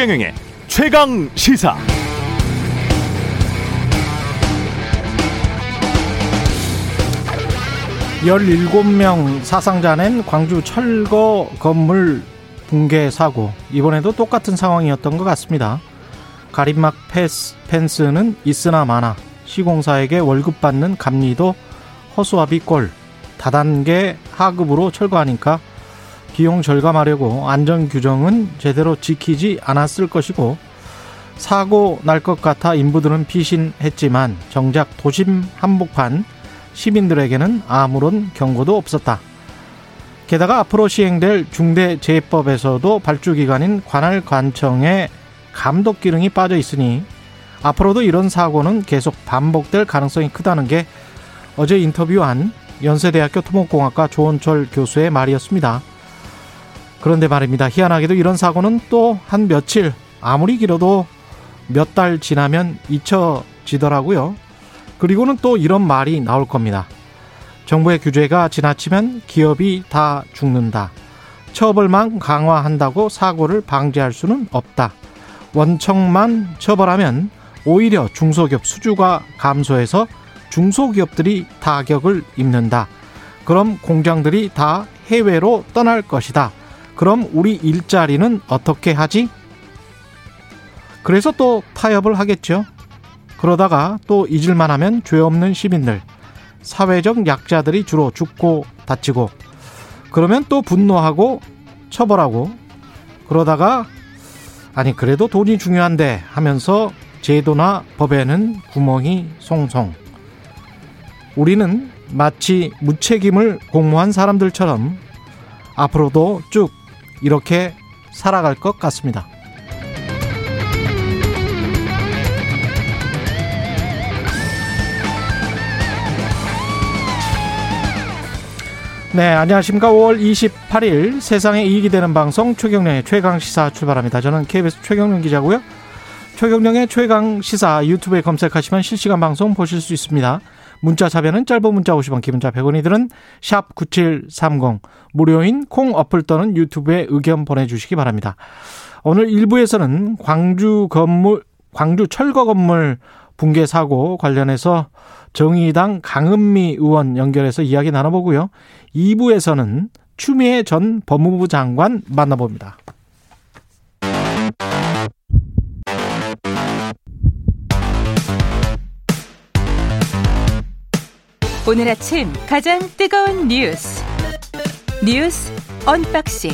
최경영의 최강 시사. 열일곱 명 사상자 낸 광주 철거 건물 붕괴 사고. 이번에도 똑같은 상황이었던 것 같습니다. 가림막 패스, 펜스는 있으나 마나 시공사에게 월급 받는 감리도 허수아비 꼴 다단계 하급으로 철거하니까 비용 절감하려고 안전 규정은 제대로 지키지 않았을 것이고 사고 날 것 같아 인부들은 피신했지만 정작 도심 한복판 시민들에게는 아무런 경고도 없었다. 게다가 앞으로 시행될 중대재해법에서도 발주기관인 관할관청에 감독 기능이 빠져 있으니 앞으로도 이런 사고는 계속 반복될 가능성이 크다는 게 어제 인터뷰한 연세대학교 토목공학과 조원철 교수의 말이었습니다. 그런데 말입니다. 희한하게도 이런 사고는 또 한 며칠 아무리 길어도 몇 달 지나면 잊혀지더라고요. 그리고는 또 이런 말이 나올 겁니다. 정부의 규제가 지나치면 기업이 다 죽는다. 처벌만 강화한다고 사고를 방지할 수는 없다. 원청만 처벌하면 오히려 중소기업 수주가 감소해서 중소기업들이 타격을 입는다. 그럼 공장들이 다 해외로 떠날 것이다. 그럼 우리 일자리는 어떻게 하지? 그래서 또 타협을 하겠죠. 그러다가 또 잊을만 하면 죄 없는 시민들, 사회적 약자들이 주로 죽고 다치고, 그러면 또 분노하고 처벌하고, 그러다가, 아니, 그래도 돈이 중요한데 하면서 제도나 법에는 구멍이 송송. 우리는 마치 무책임을 공모한 사람들처럼 앞으로도 쭉 이렇게 살아갈 것 같습니다. 네, 안녕하십니까. 5월 28일 세상에 이익이 되는 방송 최경령의 최강 시사 출발합니다. 저는 KBS 최경령 기자고요. 최경령의 최강 시사 유튜브에 검색하시면 실시간 방송 보실 수 있습니다. 문자 자변은 짧은 문자 50원, 기본자 100원이들은 샵9730 무료인 콩 어플 또는 유튜브에 의견 보내주시기 바랍니다. 오늘 1부에서는 광주 건물 광주 철거 건물 붕괴 사고 관련해서 정의당 강은미 의원 연결해서 이야기 나눠보고요. 2부에서는 추미애 전 법무부 장관 만나봅니다. 오늘 아침 가장 뜨거운 뉴스 뉴스 언박싱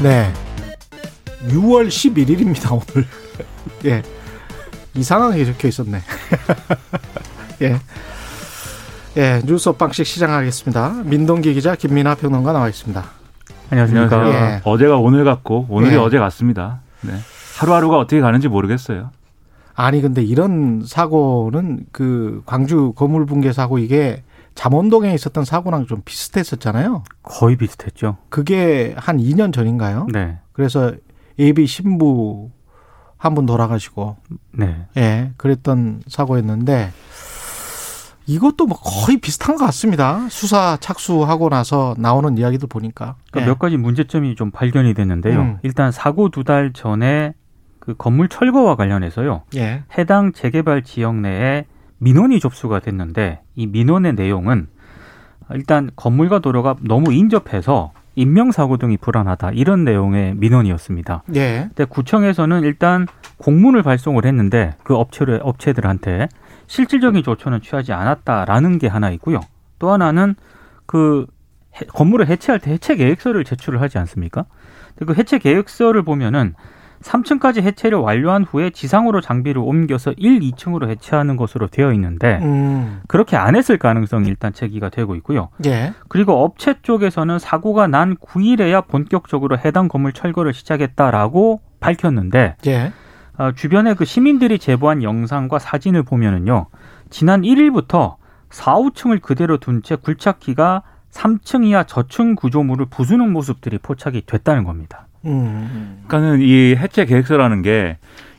네. 6월 11일입니다, 오늘. 예. 이상하게 적혀 있었네. 예. 예, 뉴스 언박싱 시작하겠습니다. 민동기 기자, 김민아 평론가 나와 있습니다. 안녕하십니까. 예. 어제가 오늘 같고, 오늘이 예. 어제 같습니다. 네. 하루하루가 어떻게 가는지 모르겠어요. 아니 근데 이런 사고는 그 광주 건물 붕괴 사고 이게 잠원동에 있었던 사고랑 좀 비슷했었잖아요. 거의 비슷했죠. 그게 한 2년 전인가요? 네. 그래서 예비 신부 한 분 돌아가시고 네. 예, 그랬던 사고였는데 이것도 뭐 거의 비슷한 것 같습니다. 수사 착수하고 나서 나오는 이야기들 보니까. 그러니까 예. 몇 가지 문제점이 좀 발견이 됐는데요. 음. 일단 사고 두 달 전에 그 건물 철거와 관련해서요. 예. 해당 재개발 지역 내에 민원이 접수가 됐는데 이 민원의 내용은 일단 건물과 도로가 너무 인접해서 인명사고 등이 불안하다 이런 내용의 민원이었습니다. 예. 근데 구청에서는 일단 공문을 발송을 했는데 그 업체를 업체들한테 실질적인 조처는 취하지 않았다라는 게 하나 있고요. 또 하나는 그 건물을 해체할 때 해체 계획서를 제출을 하지 않습니까? 그 해체 계획서를 보면은 3층까지 해체를 완료한 후에 지상으로 장비를 옮겨서 1, 2층으로 해체하는 것으로 되어 있는데 음. 그렇게 안 했을 가능성이 일단 제기가 되고 있고요. 예. 그리고 업체 쪽에서는 사고가 난 9일에야 본격적으로 해당 건물 철거를 시작했다라고 밝혔는데 예. 어, 주변에 그 시민들이 제보한 영상과 사진을 보면은요. 지난 1일부터 4, 5층을 그대로 둔 채 굴착기가 3층 이하 저층 구조물을 부수는 모습들이 포착이 됐다는 겁니다. 음. 그러니까는 이 해체 계획서라는 게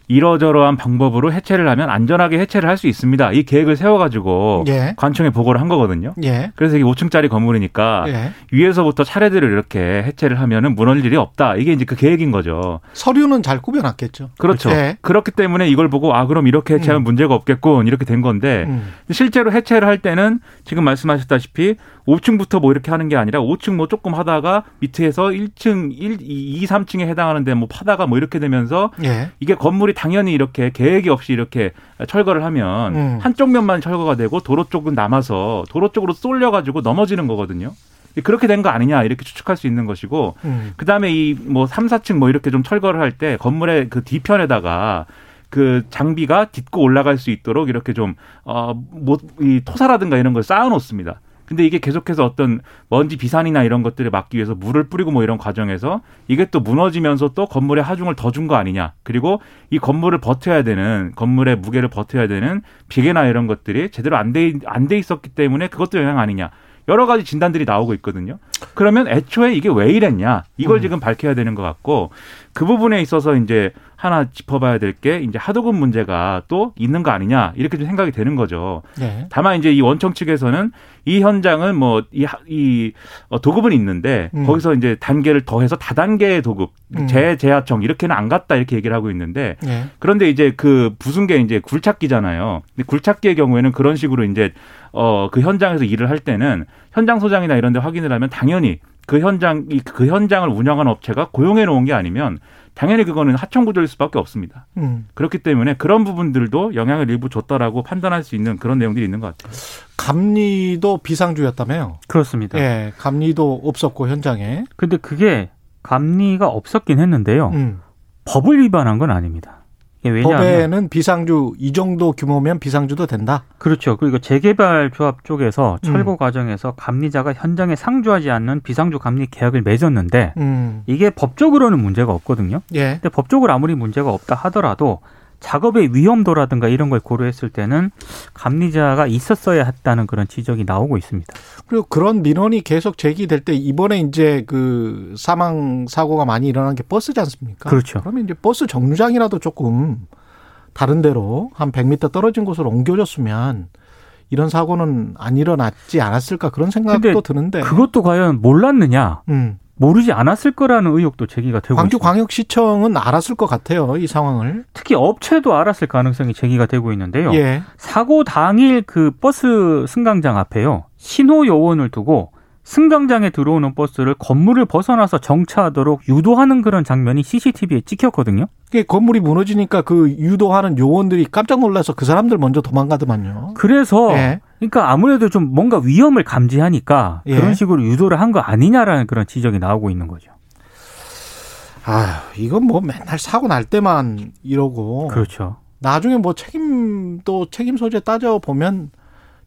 이러저러한 방법으로 해체를 하면 안전하게 해체를 할 수 있습니다. 이 계획을 세워가지고 예. 관청에 보고를 한 거거든요. 예. 그래서 이게 5층짜리 건물이니까 예. 위에서부터 차례대로 이렇게 해체를 하면은 무너질 일이 없다. 이게 이제 그 계획인 거죠. 서류는 잘 꾸며놨겠죠. 그렇죠. 예. 그렇기 때문에 이걸 보고 아 그럼 이렇게 해체하면 음. 문제가 없겠군 이렇게 된 건데 음. 실제로 해체를 할 때는 지금 말씀하셨다시피 5층부터 뭐 이렇게 하는 게 아니라 5층 뭐 조금 하다가 밑에서 1층 1, 2, 3층에 해당하는데 뭐 파다가 뭐 이렇게 되면서 예. 이게 건물이 당연히 이렇게 계획이 없이 이렇게 철거를 하면 음. 한쪽 면만 철거가 되고 도로 쪽은 남아서 도로 쪽으로 쏠려 가지고 넘어지는 거거든요. 그렇게 된 거 아니냐 이렇게 추측할 수 있는 것이고 음. 그다음에 이 뭐 3, 4층 뭐 이렇게 좀 철거를 할 때 건물의 그 뒤편에다가 그 장비가 딛고 올라갈 수 있도록 이렇게 좀어뭐이 토사라든가 이런 걸 쌓아 놓습니다. 근데 이게 계속해서 어떤 먼지 비산이나 이런 것들을 막기 위해서 물을 뿌리고 뭐 이런 과정에서 이게 또 무너지면서 또 건물의 하중을 더 준 거 아니냐. 그리고 이 건물을 버텨야 되는 건물의 무게를 버텨야 되는 비계나 이런 것들이 제대로 안 돼 안 돼 있었기 때문에 그것도 영향 아니냐. 여러 가지 진단들이 나오고 있거든요. 그러면 애초에 이게 왜 이랬냐 이걸 음. 지금 밝혀야 되는 것 같고 그 부분에 있어서 이제 하나 짚어봐야 될 게 이제 하도급 문제가 또 있는 거 아니냐 이렇게 좀 생각이 되는 거죠. 예. 다만 이제 이 원청 측에서는 이 현장은 뭐이 이 도급은 있는데 음. 거기서 이제 단계를 더해서 다단계의 도급 음. 재재하청 이렇게는 안 갔다 이렇게 얘기를 하고 있는데 예. 그런데 이제 그 부순 게 이제 굴착기잖아요. 근데 굴착기의 경우에는 그런 식으로 이제 어 그 현장에서 일을 할 때는 현장 소장이나 이런 데 확인을 하면 당연히 그 현장 이그 현장을 운영하는 업체가 고용해 놓은 게 아니면 당연히 그거는 하청 구조일 수밖에 없습니다. 음. 그렇기 때문에 그런 부분들도 영향을 일부 줬다라고 판단할 수 있는 그런 내용들이 있는 것 같아요. 감리도 비상주였다며요. 그렇습니다. 예. 감리도 없었고 현장에. 근데 그게 감리가 없었긴 했는데요. 음. 법을 위반한 건 아닙니다. 왜냐하면 법에는 비상주 이 정도 규모면 비상주도 된다. 그렇죠. 그리고 재개발 조합 쪽에서 음. 철거 과정에서 감리자가 현장에 상주하지 않는 비상주 감리 계약을 맺었는데 음. 이게 법적으로는 문제가 없거든요. 예. 근데 법적으로 아무리 문제가 없다 하더라도 작업의 위험도라든가 이런 걸 고려했을 때는 감리자가 있었어야 했다는 그런 지적이 나오고 있습니다. 그리고 그런 민원이 계속 제기될 때 이번에 이제 그 사망 사고가 많이 일어난 게 버스지 않습니까? 그렇죠. 그러면 이제 버스 정류장이라도 조금 다른 데로 한 100m 떨어진 곳으로 옮겨졌으면 이런 사고는 안 일어났지 않았을까 그런 생각도 드는데. 그것도 과연 몰랐느냐? 음. 모르지 않았을 거라는 의혹도 제기가 되고 광주 있습니다. 광역시청은 알았을 것 같아요. 이 상황을. 특히 업체도 알았을 가능성이 제기가 되고 있는데요. 예. 사고 당일 그 버스 승강장 앞에요. 신호 요원을 두고 승강장에 들어오는 버스를 건물을 벗어나서 정차하도록 유도하는 그런 장면이 CCTV에 찍혔거든요. 이게 건물이 무너지니까 그 유도하는 요원들이 깜짝 놀라서 그 사람들 먼저 도망가더만요. 그래서 예. 그러니까 아무래도 좀 뭔가 위험을 감지하니까 예. 그런 식으로 유도를 한 거 아니냐라는 그런 지적이 나오고 있는 거죠. 아, 이건 뭐 맨날 사고 날 때만 이러고 그렇죠. 나중에 뭐 책임도 책임 소재 따져 보면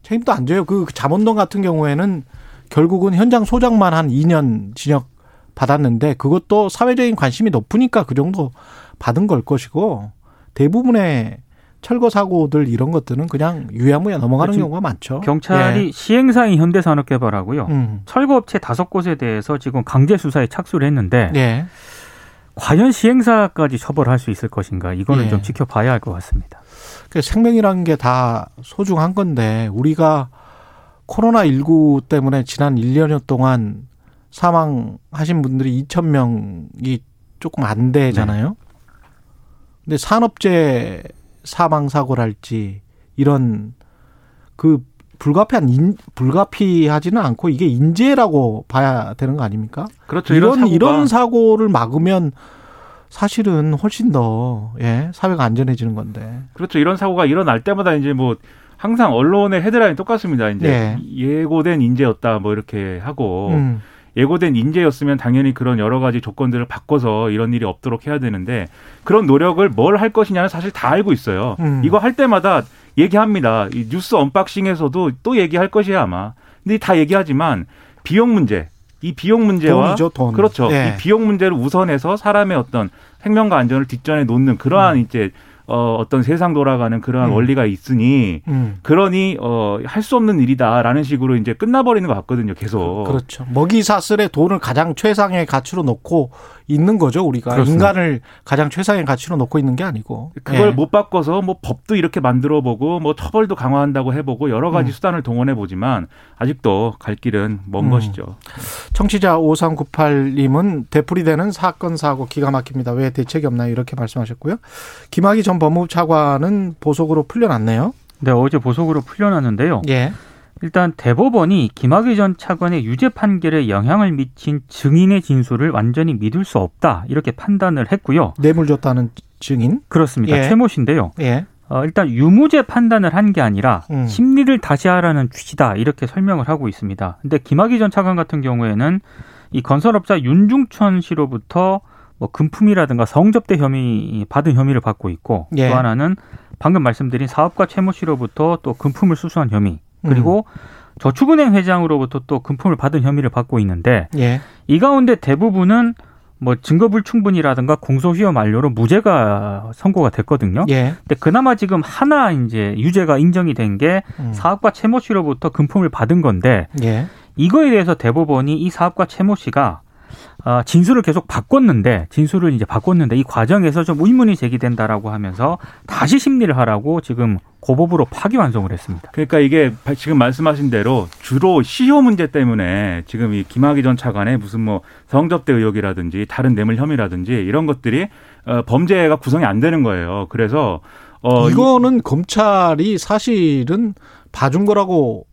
책임도 안 져요. 그 잠원동 같은 경우에는 결국은 현장 소장만 한 2년 징역 받았는데 그것도 사회적인 관심이 높으니까 그 정도 받은 걸 것이고 대부분의 철거 사고들 이런 것들은 그냥 유야무야 넘어가는 경우가 많죠. 경찰이 시행사인 현대산업개발하고요. 예. 음. 철거업체 다섯 곳에 대해서 지금 강제 수사에 착수를 했는데 예. 과연 시행사까지 처벌할 수 있을 것인가 이거는 예. 좀 지켜봐야 할 것 같습니다. 그 생명이라는 게 다 소중한 건데 우리가 코로나 19 때문에 지난 1년여 동안 사망하신 분들이 2천 명이 조금 안 되잖아요. 근데 산업재 사망 사고랄지 이런 그 불가피한 인, 불가피하지는 않고 이게 인재라고 봐야 되는 거 아닙니까? 그렇죠. 이런 이런, 이런, 사고가 사고를 막으면 사실은 훨씬 더 예, 사회가 안전해지는 건데. 그렇죠. 이런 사고가 일어날 때마다 이제 뭐 항상 언론의 헤드라인 똑같습니다. 이제 네. 예고된 인재였다 뭐 이렇게 하고 음. 예고된 인재였으면 당연히 그런 여러 가지 조건들을 바꿔서 이런 일이 없도록 해야 되는데 그런 노력을 뭘 할 것이냐는 사실 다 알고 있어요. 음. 이거 할 때마다 얘기합니다. 이 뉴스 언박싱에서도 또 얘기할 것이야 아마. 근데 다 얘기하지만 비용 문제, 이 비용 문제와 돈이죠, 돈. 그렇죠. 예. 이 비용 문제를 우선해서 사람의 어떤 생명과 안전을 뒷전에 놓는 그러한 이제 어, 어떤 세상 돌아가는 그러한 음. 원리가 있으니 음. 그러니 어, 할 수 없는 일이다라는 식으로 이제 끝나버리는 것 같거든요. 계속. 그렇죠. 먹이 사슬에 돈을 가장 최상의 가치로 놓고 있는 거죠, 우리가. 그렇습니다. 인간을 가장 최상의 가치로 놓고 있는 게 아니고. 그걸 예. 못 바꿔서 뭐 법도 이렇게 만들어 보고 뭐 처벌도 강화한다고 해보고 여러 가지 음. 수단을 동원해 보지만 아직도 갈 길은 먼 음. 것이죠. 청취자 5398님은 되풀이되는 사건 사고 기가 막힙니다. 왜 대책이 없나요? 이렇게 말씀하셨고요. 김학의 전 법무부 차관은 보석으로 풀려났네요. 네, 어제 보석으로 풀려났는데요. 예. 일단 대법원이 김학의 전 차관의 유죄 판결에 영향을 미친 증인의 진술을 완전히 믿을 수 없다 이렇게 판단을 했고요. 뇌물 줬다는 증인. 그렇습니다. 예. 최모 씨인데요. 예. 어, 일단 유무죄 판단을 한 게 아니라 음. 심리를 다시 하라는 취지다 이렇게 설명을 하고 있습니다. 근데 김학의 전 차관 같은 경우에는 이 건설업자 윤중천 씨로부터 뭐 금품이라든가 성접대 혐의 받은 혐의를 받고 있고 예. 또 하나는 방금 말씀드린 사업가 최모 씨로부터 또 금품을 수수한 혐의 그리고 저축은행 회장으로부터 또 금품을 받은 혐의를 받고 있는데 예. 이 가운데 대부분은 뭐 증거 불충분이라든가 공소시효 만료로 무죄가 선고가 됐거든요. 예. 근데 그나마 지금 하나 이제 유죄가 인정이 된게 음. 사업가 최모 씨로부터 금품을 받은 건데 예. 이거에 대해서 대법원이 이 사업가 최모 씨가 아, 진술을 계속 바꿨는데 진술을 이제 바꿨는데 이 과정에서 좀 의문이 제기된다라고 하면서 다시 심리를 하라고 지금 고법으로 파기환송을 했습니다. 그러니까 이게 바- 지금 말씀하신 대로 주로 시효 문제 때문에 지금 이 김학의 전 차관의 무슨 뭐 성접대 의혹이라든지 다른 뇌물 혐의라든지 이런 것들이 어, 범죄가 구성이 안 되는 거예요. 그래서 어, 이- 이거는 검찰이 사실은 봐준 거라고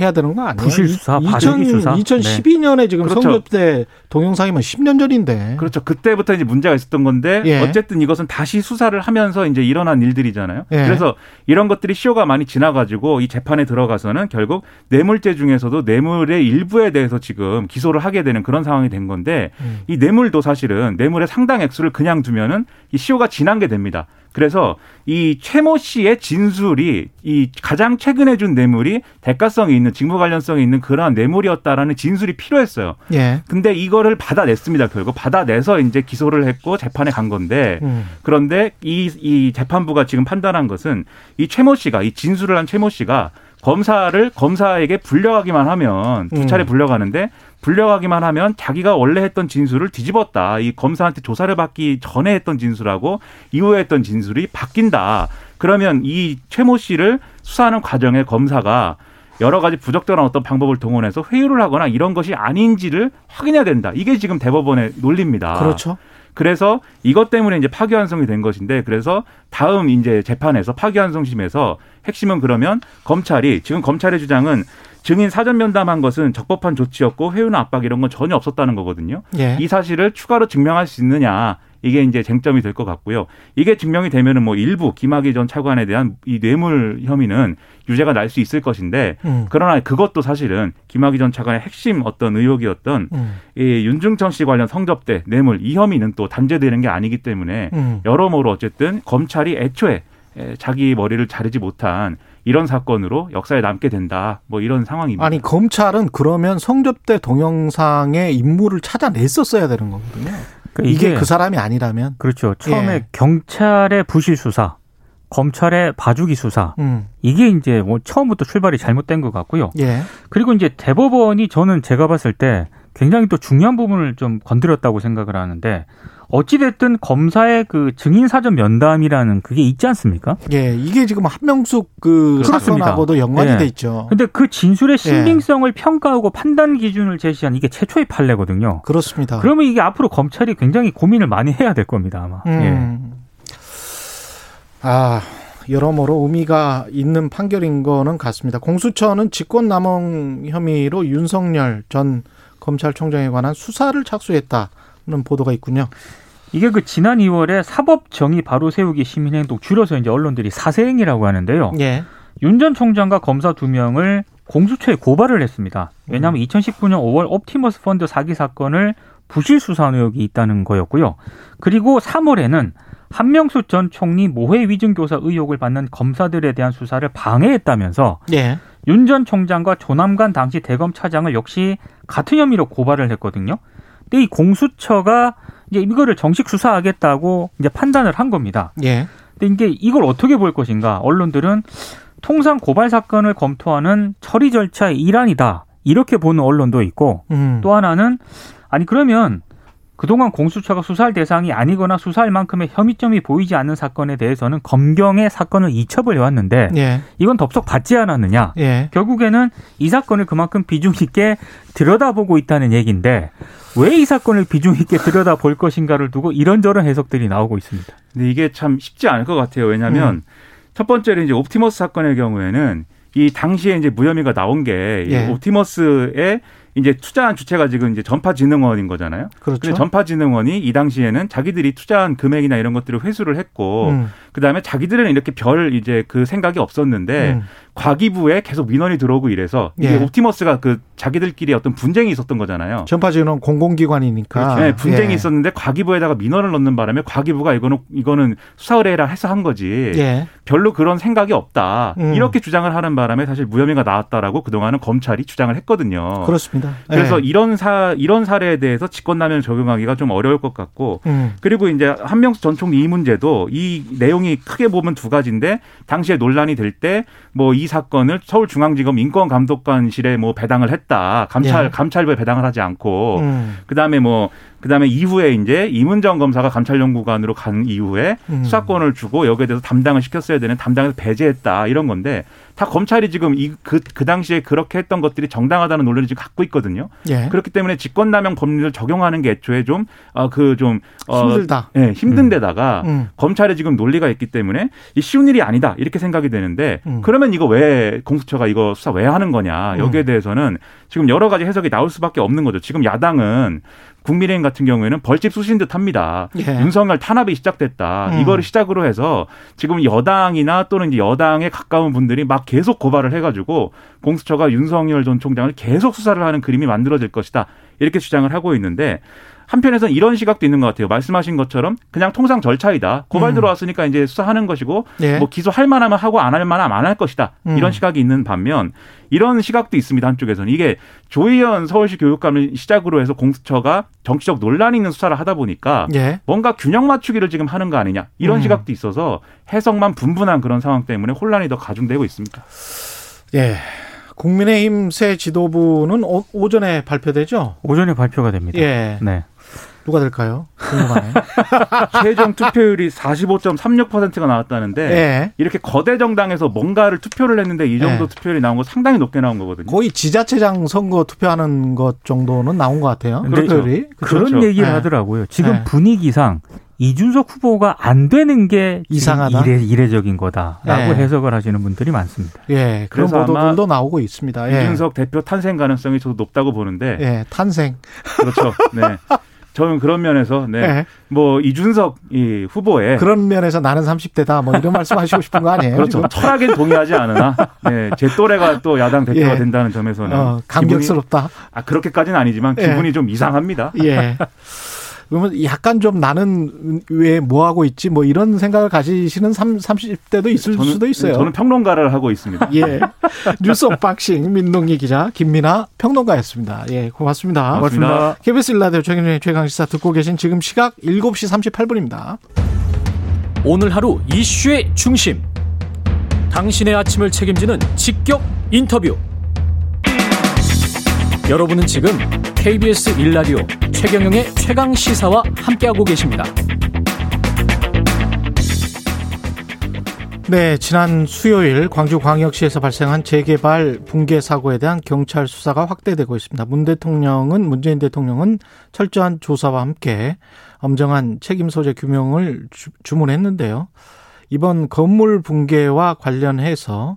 해야 되는 거 아니에요? 부실 수사, 봐주기 수사. 2012년에 지금 그렇죠. 성접대 동영상이면 10년 전인데. 그렇죠. 그때부터 이제 문제가 있었던 건데 예. 어쨌든 이것은 다시 수사를 하면서 이제 일어난 일들이잖아요. 예. 그래서 이런 것들이 시효가 많이 지나가지고 이 재판에 들어가서는 결국 뇌물죄 중에서도 뇌물의 일부에 대해서 지금 기소를 하게 되는 그런 상황이 된 건데 음. 이 뇌물도 사실은 뇌물의 상당 액수를 그냥 두면은 이 시효가 지난 게 됩니다. 그래서 이 최모 씨의 진술이 이 가장 최근에 준 뇌물이 대가성이 있는 직무 관련성이 있는 그러한 뇌물이었다라는 진술이 필요했어요. 예. 근데 이거를 받아냈습니다. 결국 받아내서 이제 기소를 했고 재판에 간 건데 음. 그런데 이, 이 재판부가 지금 판단한 것은 이 최모 씨가 이 진술을 한 최모 씨가 검사를 검사에게 불려가기만 하면 두 차례 음. 불려가는데 불려가기만 하면 자기가 원래 했던 진술을 뒤집었다. 이 검사한테 조사를 받기 전에 했던 진술하고 이후에 했던 진술이 바뀐다. 그러면 이 최모 씨를 수사하는 과정에 검사가 여러 가지 부적절한 어떤 방법을 동원해서 회유를 하거나 이런 것이 아닌지를 확인해야 된다. 이게 지금 대법원의 논리입니다. 그렇죠. 그래서 이것 때문에 이제 파기환송이 된 것인데 그래서 다음 이제 재판에서 파기환송심에서 핵심은 그러면 검찰이 지금 검찰의 주장은 증인 사전 면담한 것은 적법한 조치였고 회유나 압박 이런 건 전혀 없었다는 거거든요. 예. 이 사실을 추가로 증명할 수 있느냐 이게 이제 쟁점이 될 것 같고요. 이게 증명이 되면은 뭐 일부 김학의 전 차관에 대한 이 뇌물 혐의는 유죄가 날 수 있을 것인데 음. 그러나 그것도 사실은 김학의 전 차관의 핵심 어떤 의혹이었던 음. 이 윤중천 씨 관련 성접대 뇌물 이 혐의는 또 단죄되는 게 아니기 때문에 음. 여러모로 어쨌든 검찰이 애초에 에, 자기 머리를 자르지 못한 이런 사건으로 역사에 남게 된다. 뭐 이런 상황입니다. 아니 검찰은 그러면 성접대 동영상의 인물을 찾아냈었어야 되는 거거든요. 그러니까 이게, 그 사람이 아니라면. 그렇죠. 처음에 예. 경찰의 부실 수사, 검찰의 봐주기 수사 음. 이게 이제 뭐 처음부터 출발이 잘못된 것 같고요. 예. 그리고 이제 대법원이 저는 제가 봤을 때 굉장히 또 중요한 부분을 좀 건드렸다고 생각을 하는데 어찌됐든 검사의 그 증인 사전 면담이라는 그게 있지 않습니까? 예. 이게 지금 한명숙 그 그렇습니다. 사건하고도 연관이 예. 돼 있죠. 근데 그 진술의 신빙성을 평가하고 판단 기준을 제시한 이게 최초의 판례거든요. 그렇습니다. 그러면 이게 앞으로 검찰이 굉장히 고민을 많이 해야 될 겁니다, 아마. 예. 음. 아, 여러모로 의미가 있는 판결인 거는 같습니다. 공수처는 직권남용 혐의로 윤석열 전 검찰총장에 관한 수사를 착수했다 는 보도가 있군요. 이게 그 지난 2월에 사법 정의 바로 세우기 시민행동 줄여서 이제 언론들이 사세행이라고 하는데요. 예. 윤전 총장과 검사 두 명을 공수처에 고발을 했습니다. 왜냐하면 2019년 5월 옵티머스 펀드 사기 사건을 부실 수사 의혹이 있다는 거였고요. 그리고 3월에는 한명수 전 총리 모해 위증 교사 의혹을 받는 검사들에 대한 수사를 방해했다면서 예. 윤전 총장과 조남관 당시 대검 차장을 역시 같은 혐의로 고발을 했거든요. 근데 이 공수처가 이제 이거를 정식 수사하겠다고 이제 판단을 한 겁니다. 예. 근데 이게 이걸 어떻게 볼 것인가? 언론들은 통상 고발 사건을 검토하는 처리 절차의 일환이다. 이렇게 보는 언론도 있고 음. 또 하나는 아니 그러면 그동안 공수처가 수사할 대상이 아니거나 수사할 만큼의 혐의점이 보이지 않는 사건에 대해서는 검경의 사건을 이첩을 해왔는데 예. 이건 덥석 받지 않았느냐. 예. 결국에는 이 사건을 그만큼 비중 있게 들여다보고 있다는 얘기인데 왜 이 사건을 비중 있게 들여다볼 것인가를 두고 이런저런 해석들이 나오고 있습니다. 근데 이게 참 쉽지 않을 것 같아요. 왜냐하면 음. 첫 번째로 이제 옵티머스 사건의 경우에는 이 당시에 이제 무혐의가 나온 게이 예. 옵티머스의 이제 투자한 주체가 지금 이제 전파진흥원인 거잖아요. 그렇죠. 근데 전파진흥원이 이 당시에는 자기들이 투자한 금액이나 이런 것들을 회수를 했고 음. 그다음에 자기들은 이렇게 별 이제 그 생각이 없었는데 음. 과기부에 계속 민원이 들어오고 이래서 이게 예. 옵티머스가 그 자기들끼리 어떤 분쟁이 있었던 거잖아요. 전파진은 공공기관이니까. 네, 분쟁이 예. 있었는데 과기부에다가 민원을 넣는 바람에 과기부가 이거는 이거는 수사 의뢰라 해서 한 거지. 예. 별로 그런 생각이 없다. 음. 이렇게 주장을 하는 바람에 사실 무혐의가 나왔다라고 그동안은 검찰이 주장을 했거든요. 그렇습니다. 그래서 예. 이런 사 이런 사례에 대해서 직권남용 적용하기가 좀 어려울 것 같고 음. 그리고 이제 한명수 전 총리 이 문제도 이 내용이 크게 보면 두 가지인데 당시에 논란이 될 때 뭐 이 사건을 서울중앙지검 인권감독관실에 뭐 배당을 했다 감찰 예. 감찰부에 배당을 하지 않고 음. 그다음에 뭐 그다음에 이후에 이제 이문정 검사가 감찰연구관으로 간 이후에 음. 수사권을 주고 여기에 대해서 담당을 시켰어야 되는 담당에서 배제했다 이런 건데 다 검찰이 지금 이그그 당시에 그렇게 했던 것들이 정당하다는 논리를 지금 갖고 있거든요. 예. 그렇기 때문에 직권남용 법률을 적용하는 게 애초에 좀어그 좀 어, 힘들다. 예, 힘든 데다가 음. 검찰에 지금 논리가 있기 때문에 이 쉬운 일이 아니다 이렇게 생각이 되는데 음. 그러면 이거 왜 공수처가 이거 수사 왜 하는 거냐 여기에 대해서는 지금 여러 가지 해석이 나올 수밖에 없는 거죠. 지금 야당은 국민의힘 같은 경우에는 벌집 쑤신 듯 합니다. 예. 윤석열 탄압이 시작됐다. 음. 이거를 시작으로 해서 지금 여당이나 또는 여당에 가까운 분들이 막 계속 고발을 해가지고 공수처가 윤석열 전 총장을 계속 수사를 하는 그림이 만들어질 것이다. 이렇게 주장을 하고 있는데 한편에서는 이런 시각도 있는 것 같아요. 말씀하신 것처럼 그냥 통상 절차이다. 고발 음. 들어왔으니까 이제 수사하는 것이고 예. 뭐 기소할 만하면 하고 안 할 만하면 안 할 것이다. 음. 이런 시각이 있는 반면 이런 시각도 있습니다. 한쪽에서는 이게 조희연 서울시 교육감을 시작으로 해서 공수처가 정치적 논란이 있는 수사를 하다 보니까 예. 뭔가 균형 맞추기를 지금 하는 거 아니냐 이런 음. 시각도 있어서 해석만 분분한 그런 상황 때문에 혼란이 더 가중되고 있습니다. 예. 국민의힘 새 지도부는 오, 오전에 발표되죠? 오전에 발표가 됩니다. 예. 네. 누가 될까요? 궁금하네. 최종 투표율이 45.36%가 나왔다는데 예. 이렇게 거대 정당에서 뭔가를 투표를 했는데 이 정도 예. 투표율이 나온 거 상당히 높게 나온 거거든요. 거의 지자체장 선거 투표하는 것 정도는 나온 것 같아요. 근데 투표율이. 그런 그렇죠. 얘기를 네. 하더라고요. 지금 네. 분위기상 이준석 후보가 안 되는 게 이상하다? 이례, 이례적인 거다라고 네. 해석을 하시는 분들이 많습니다. 예. 그런 보도들도 나오고 있습니다. 예. 이준석 대표 탄생 가능성이 저도 높다고 보는데 예. 탄생. 그렇죠. 네. 저는 그런 면에서 네. 예. 뭐 이준석 이 후보의 그런 면에서 나는 30대다 뭐 이런 말씀하시고 싶은 거 아니에요? 그렇죠. 지금? 철학엔 동의하지 않으나 네, 제 또래가 또 야당 대표가 예. 된다는 점에서는 어, 감격스럽다. 기분이, 아 그렇게까지는 아니지만 예. 기분이 좀 이상합니다. 예. 그러면 약간 좀 나는 왜 뭐 하고 있지 뭐 이런 생각을 가지시는 3, 30 대도 있을 저는, 수도 있어요. 저는 평론가를 하고 있습니다. 예. 뉴스 언박싱 민동기 기자 김민아 평론가였습니다. 예, 고맙습니다. 고맙습니다. KBS 일라디오 최경영의 최강시사 듣고 계신 지금 시각 7시 38분입니다. 오늘 하루 이슈의 중심. 당신의 아침을 책임지는 직격 인터뷰. 여러분은 지금 KBS 일라디오 최경영의 최강 시사와 함께하고 계십니다. 네, 지난 수요일 광주광역시에서 발생한 재개발 붕괴 사고에 대한 경찰 수사가 확대되고 있습니다. 문 대통령은 문재인 대통령은 철저한 조사와 함께 엄정한 책임 소재 규명을 주, 주문했는데요. 이번 건물 붕괴와 관련해서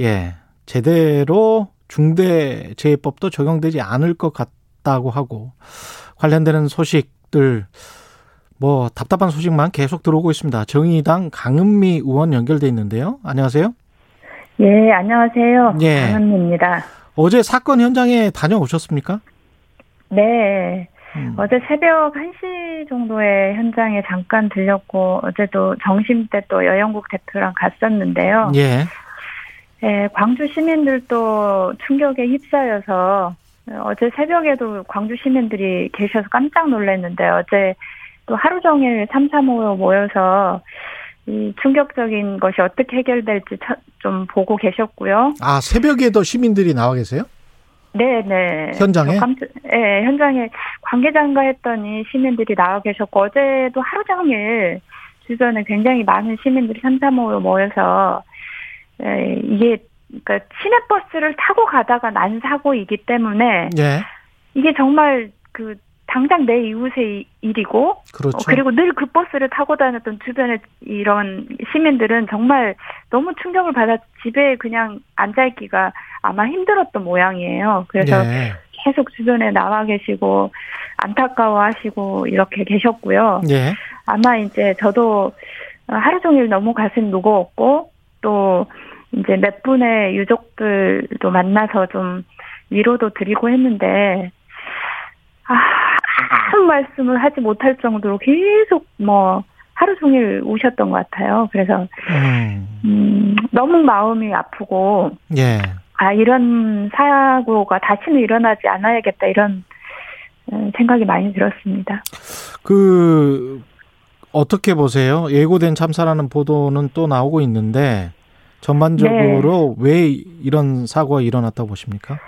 예, 제대로 중대재해법도 적용되지 않을 것 같다고 하고 관련되는 소식들 뭐 답답한 소식만 계속 들어오고 있습니다. 정의당 강은미 의원 연결돼 있는데요. 안녕하세요. 예, 안녕하세요. 예. 강은미입니다. 어제 사건 현장에 다녀오셨습니까? 네. 음. 어제 새벽 1시 정도에 현장에 잠깐 들렸고, 어제도 정심 때 또 여영국 대표랑 갔었는데요. 예. 예, 광주 시민들도 충격에 휩싸여서, 어제 새벽에도 광주 시민들이 계셔서 깜짝 놀랐는데, 어제 또 하루 종일 삼삼오오 모여서, 이 충격적인 것이 어떻게 해결될지 쳐- 좀 보고 계셨고요. 아 새벽에도 시민들이 나와 계세요? 네네. 현장에? 저 깜짝, 네, 현장에 관계자인가 했더니 시민들이 나와 계셨고, 어제도 하루 종일 주변에 굉장히 많은 시민들이 삼삼오로 모여서, 에, 이게, 그러니까 시내버스를 타고 가다가 난 사고이기 때문에, 예. 이게 정말 그, 당장 내 이웃의 일이고, 그렇죠. 어, 그리고 늘 그 버스를 타고 다녔던 주변의 이런 시민들은 정말 너무 충격을 받아 집에 그냥 앉아 있기가 아마 힘들었던 모양이에요. 그래서 예. 계속 주변에 나와 계시고 안타까워하시고 이렇게 계셨고요. 예. 아마 이제 저도 하루 종일 너무 가슴 무거웠고 또 이제 몇 분의 유족들도 만나서 좀 위로도 드리고 했는데 아, 아무 말씀을 하지 못할 정도로 계속 뭐 하루 종일 우셨던 것 같아요. 그래서 음. 음, 너무 마음이 아프고 예. 아 이런 사고가 다시는 일어나지 않아야겠다 이런 음, 생각이 많이 들었습니다. 그 어떻게 보세요? 예고된 참사라는 보도는 또 나오고 있는데 전반적으로 네. 왜 이런 사고가 일어났다고 보십니까?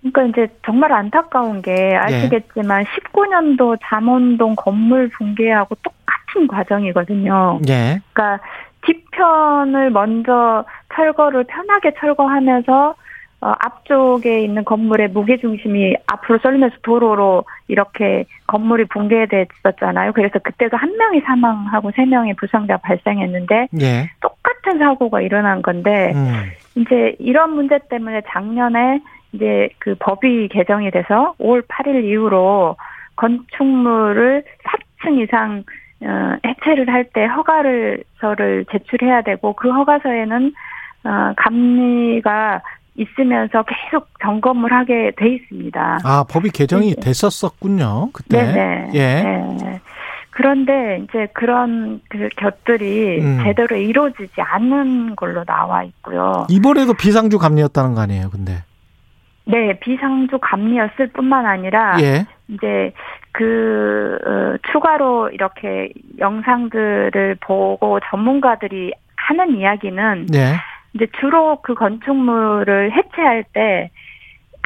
그러니까 이제 정말 안타까운 게 예. 아시겠지만 19년도 잠원동 건물 붕괴하고 똑같은 과정이거든요. 예. 그러니까 뒤편을 먼저 철거를 편하게 철거하면서 어, 앞쪽에 있는 건물의 무게 중심이 앞으로 쏠리면서 도로로 이렇게 건물이 붕괴됐었잖아요. 그래서 그때도 한 명이 사망하고 세 명의 부상자 발생했는데 예. 똑같은 사고가 일어난 건데 음. 이제 이런 문제 때문에 작년에 이제 그 법이 개정이 돼서 5월 8일 이후로 건축물을 4층 이상 어, 해체를 할 때 허가를 서를 제출해야 되고 그 허가서에는 어, 감리가 있으면서 계속 점검을 하게 돼 있습니다. 아, 법이 개정이 네. 됐었었군요. 그때. 네네. 예. 네. 그런데 이제 그런 그 것들이 음. 제대로 이루어지지 않는 걸로 나와 있고요. 이번에도 비상주 감리였다는 거 아니에요, 근데. 네, 비상주 감리였을 뿐만 아니라 예. 이제 그 어, 추가로 이렇게 영상들을 보고 전문가들이 하는 이야기는 예. 이제 주로 그 건축물을 해체할 때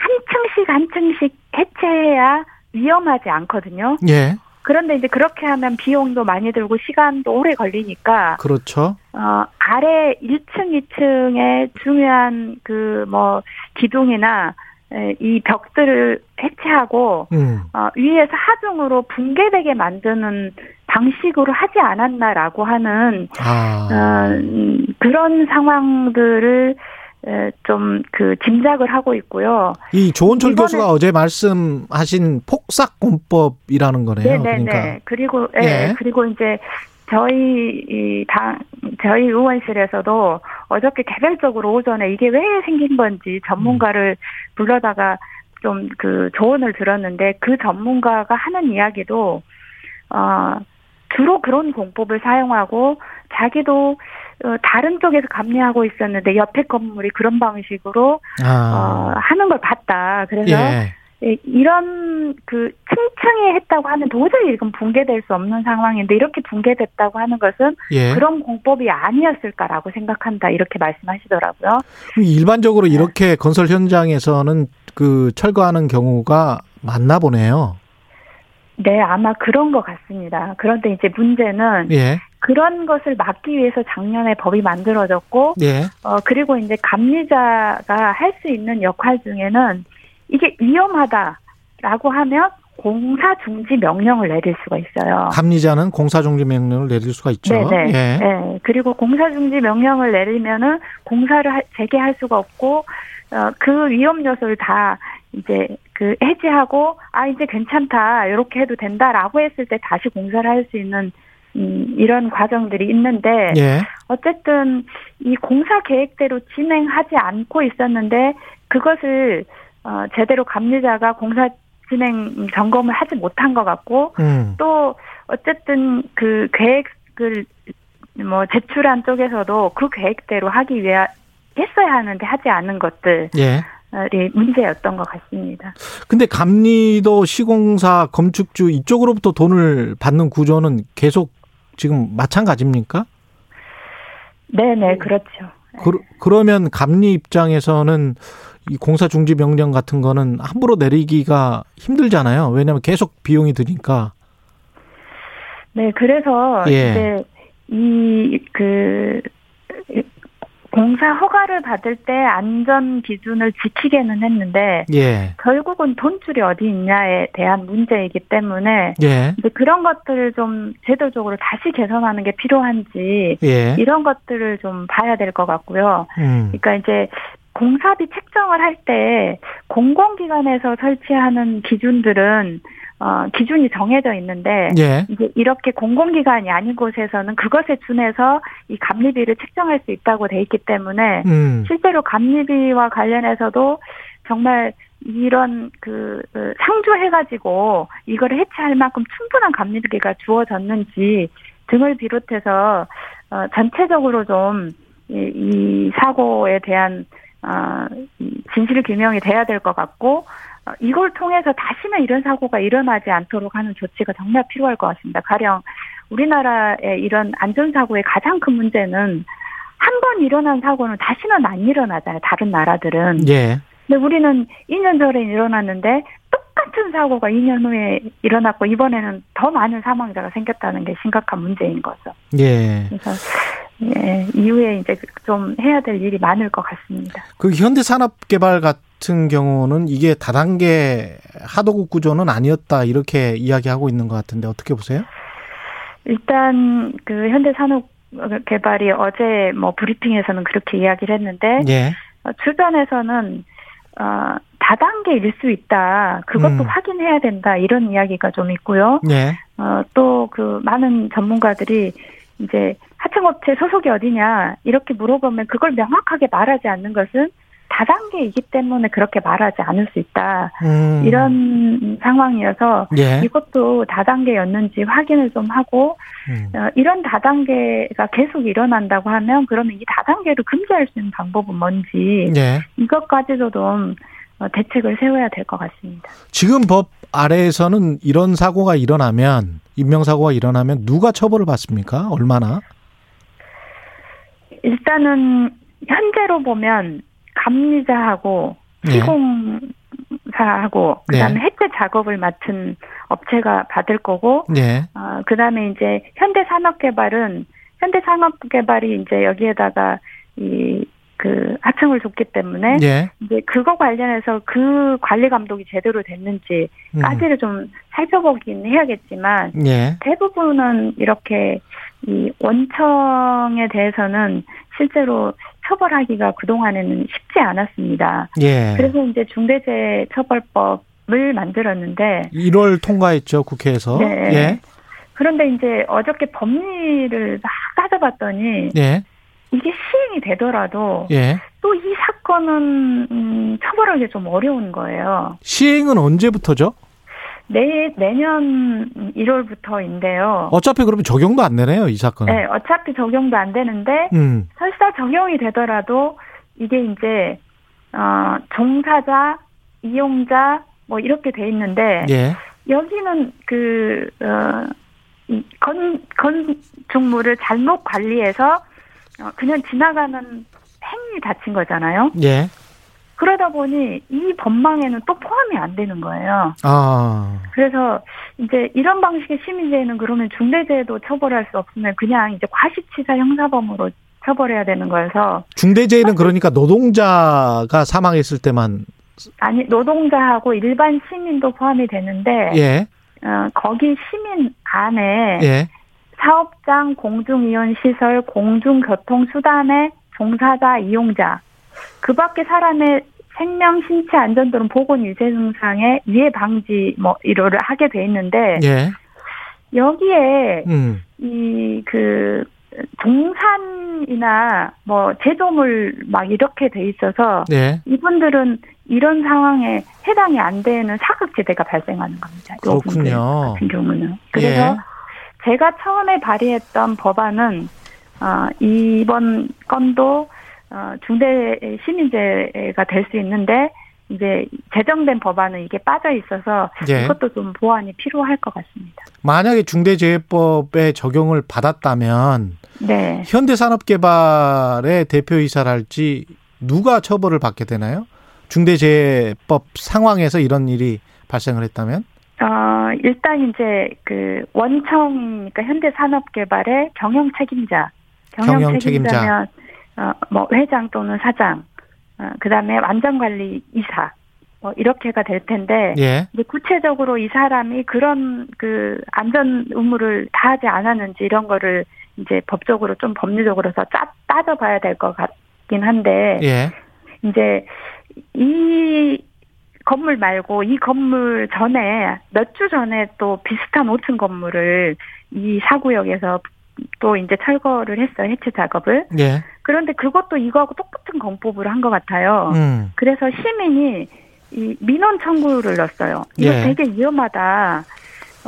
한 층씩 한 층씩 해체해야 위험하지 않거든요. 예. 그런데 이제 그렇게 하면 비용도 많이 들고 시간도 오래 걸리니까 그렇죠. 어 아래 1층, 2층의 중요한 그 뭐 기둥이나 에, 이 벽들을 해체하고 음. 어, 위에서 하중으로 붕괴되게 만드는 방식으로 하지 않았나라고 하는 아. 어, 음, 그런 상황들을 좀 그 짐작을 하고 있고요. 이 조원철 교수가 어제 말씀하신 폭삭공법이라는 거네요. 네네네. 그러니까. 그리고 예, 예. 그리고 이제 저희 이당 저희 의원실에서도 어저께 개별적으로 오전에 이게 왜 생긴 건지 전문가를 불러다가 좀 그 조언을 들었는데 그 전문가가 하는 이야기도 어 주로 그런 공법을 사용하고 자기도 어, 다른 쪽에서 감리하고 있었는데 옆에 건물이 그런 방식으로 아. 어, 하는 걸 봤다. 그래서 예. 예, 이런 그 층층이 했다고 하면 도저히 이건 붕괴될 수 없는 상황인데 이렇게 붕괴됐다고 하는 것은 예. 그런 공법이 아니었을까라고 생각한다 이렇게 말씀하시더라고요. 일반적으로 이렇게 건설 현장에서는 그 철거하는 경우가 많나 보네요. 네, 아마 그런 것 같습니다. 그런데 이제 문제는 예. 그런 것을 막기 위해서 작년에 법이 만들어졌고, 예. 어, 그리고 이제 감리자가 할 수 있는 역할 중에는 이게 위험하다라고 하면 공사 중지 명령을 내릴 수가 있어요. 감리자는 공사 종지 명령을 내릴 수가 있죠. 네네. 예. 네. 그리고 공사 중지 명령을 내리면은 공사를 하- 재개할 수가 없고 어, 그 위험 요소를 다 이제 그 해제하고 아 이제 괜찮다 이렇게 해도 된다라고 했을 때 다시 공사를 할 수 있는 음, 이런 과정들이 있는데 예. 어쨌든 이 공사 계획대로 진행하지 않고 있었는데 그것을 어, 제대로 감리자가 공사 진행 점검을 하지 못한 것 같고 음. 또 어쨌든 그 계획을 뭐 제출한 쪽에서도 그 계획대로 하기 위해 했어야 하는데 하지 않은 것들이 예. 문제였던 것 같습니다. 근데 감리도 시공사 건축주 이쪽으로부터 돈을 받는 구조는 계속 지금 마찬가지입니까? 네네 그렇죠. 그, 그러면 감리 입장에서는 이 공사 중지 명령 같은 거는 함부로 내리기가 힘들잖아요. 왜냐하면 계속 비용이 드니까. 네, 그래서 예. 이제 이 그 공사 허가를 받을 때 안전 기준을 지키게는 했는데 예. 결국은 돈줄이 어디 있냐에 대한 문제이기 때문에 예. 이제 그런 것들을 좀 제도적으로 다시 개선하는 게 필요한지 예. 이런 것들을 좀 봐야 될 것 같고요. 음. 그러니까 이제 공사비 책정을 할 때 공공기관에서 설치하는 기준들은 어, 기준이 정해져 있는데 예. 이제 이렇게 공공기관이 아닌 곳에서는 그것에 준해서 이 감리비를 책정할 수 있다고 돼 있기 때문에 음. 실제로 감리비와 관련해서도 정말 이런 그, 그 상주해가지고 이거를 해체할 만큼 충분한 감리비가 주어졌는지 등을 비롯해서 어, 전체적으로 좀 이, 이 사고에 대한 어, 이 진실 규명이 돼야 될 것 같고 어, 이걸 통해서 다시는 이런 사고가 일어나지 않도록 하는 조치가 정말 필요할 것 같습니다. 가령 우리나라의 이런 안전사고의 가장 큰 문제는 한 번 일어난 사고는 다시는 안 일어나잖아요. 다른 나라들은. 예. 근데 우리는 2년 전에 일어났는데 똑같은 사고가 2년 후에 일어났고 이번에는 더 많은 사망자가 생겼다는 게 심각한 문제인 거죠. 예. 그래서 예, 이후에 이제 좀 해야 될 일이 많을 것 같습니다. 그 현대산업개발 같은 경우는 이게 다단계 하도급 구조는 아니었다 이렇게 이야기하고 있는 것 같은데 어떻게 보세요? 일단 그 현대산업개발이 어제 뭐 브리핑에서는 그렇게 이야기를 했는데 예. 어, 주변에서는 어, 다단계일 수 있다. 그것도 음. 확인해야 된다. 이런 이야기가 좀 있고요. 예. 어, 또 그 많은 전문가들이 이제 하청업체 소속이 어디냐 이렇게 물어보면 그걸 명확하게 말하지 않는 것은 다단계이기 때문에 그렇게 말하지 않을 수 있다. 음. 이런 상황이어서 예. 이것도 다단계였는지 확인을 좀 하고 음. 어, 이런 다단계가 계속 일어난다고 하면 그러면 이 다단계를 금지할 수 있는 방법은 뭔지 예. 이것까지도 좀 어, 대책을 세워야 될 것 같습니다. 지금 법 아래에서는 이런 사고가 일어나면 인명사고가 일어나면 누가 처벌을 받습니까? 얼마나? 일단은 현재로 보면 감리자하고 예. 시공사하고 그다음에 해체 작업을 맡은 업체가 받을 거고 예. 어, 그다음에 이제 현대산업개발은 현대산업개발이 이제 여기에다가 이 그 하청을 줬기 때문에 예. 이제 그거 관련해서 그 관리 감독이 제대로 됐는지까지를 음. 좀 살펴보긴 해야겠지만 예. 대부분은 이렇게 이 원청에 대해서는 실제로 처벌하기가 그동안에는 쉽지 않았습니다. 예. 그래서 이제 중대재해처벌법을 만들었는데 1월 통과했죠, 국회에서. 네. 예. 그런데 이제 어저께 법리를 막 따져봤더니 예. 이게 시행이 되더라도 예. 또 이 사건은 음, 처벌하기 좀 어려운 거예요. 시행은 언제부터죠? 내 내년 1월부터인데요. 어차피 그러면 적용도 안 되네요, 이 사건은. 네, 어차피 적용도 안 되는데 음. 설사 적용이 되더라도 이게 이제 어 종사자, 이용자 뭐 이렇게 돼 있는데 예. 여기는 그 어 건 건축물을 잘못 관리해서 어, 그냥 지나가는 행위 다친 거잖아요. 예. 그러다 보니 이 법망에는 또 포함이 안 되는 거예요. 아. 그래서 이제 이런 방식의 시민재해는 그러면 중대재해도 처벌할 수 없으면 그냥 이제 과시치사 형사범으로 처벌해야 되는 거여서 중대재해는 그러니까 노동자가 사망했을 때만 아니 노동자하고 일반 시민도 포함이 되는데 예. 어, 거기 시민 안에 예. 사업장, 공중이용 시설, 공중교통수단의 종사자, 이용자 그 밖에 사람의 생명, 신체 안전 또는 보건 유세 증상의 위해 방지 뭐 이거를 하게 돼 있는데 예. 여기에 음. 이그 동산이나 뭐 제조물 막 이렇게 돼 있어서 예. 이분들은 이런 상황에 해당이 안 되는 사각지대가 발생하는 겁니다. 그렇군요. 같은 경우는 그래서 예. 제가 처음에 발의했던 법안은 어, 이번 건도 어, 중대 시민재해가 될 수 있는데 이제 제정된 법안은 이게 빠져 있어서 예. 이것도 좀 보완이 필요할 것 같습니다. 만약에 중대재해법에 적용을 받았다면 네. 현대산업개발의 대표이사랄지 누가 처벌을 받게 되나요? 중대재해법 상황에서 이런 일이 발생을 했다면? 어, 일단 이제 그 원청이니까 현대산업개발의 경영 책임자, 경영, 경영 책임자면 어, 뭐 회장 또는 사장, 어, 그다음에 완전관리 이사, 뭐 이렇게가 될 텐데 예. 이제 구체적으로 이 사람이 그런 그 안전 의무를 다하지 않았는지 이런 거를 이제 법적으로 좀 법률적으로서 짜, 따져봐야 될 것 같긴 한데 예. 이제 이 건물 말고 이 건물 전에 몇 주 전에 또 비슷한 5층 건물을 이 사구역에서 또 이제 철거를 했어요 해체 작업을 예. 그런데 그것도 이거하고 똑같은 공법을 한것 같아요. 음. 그래서 시민이 이 민원 청구를 넣었어요. 이거 예. 되게 위험하다.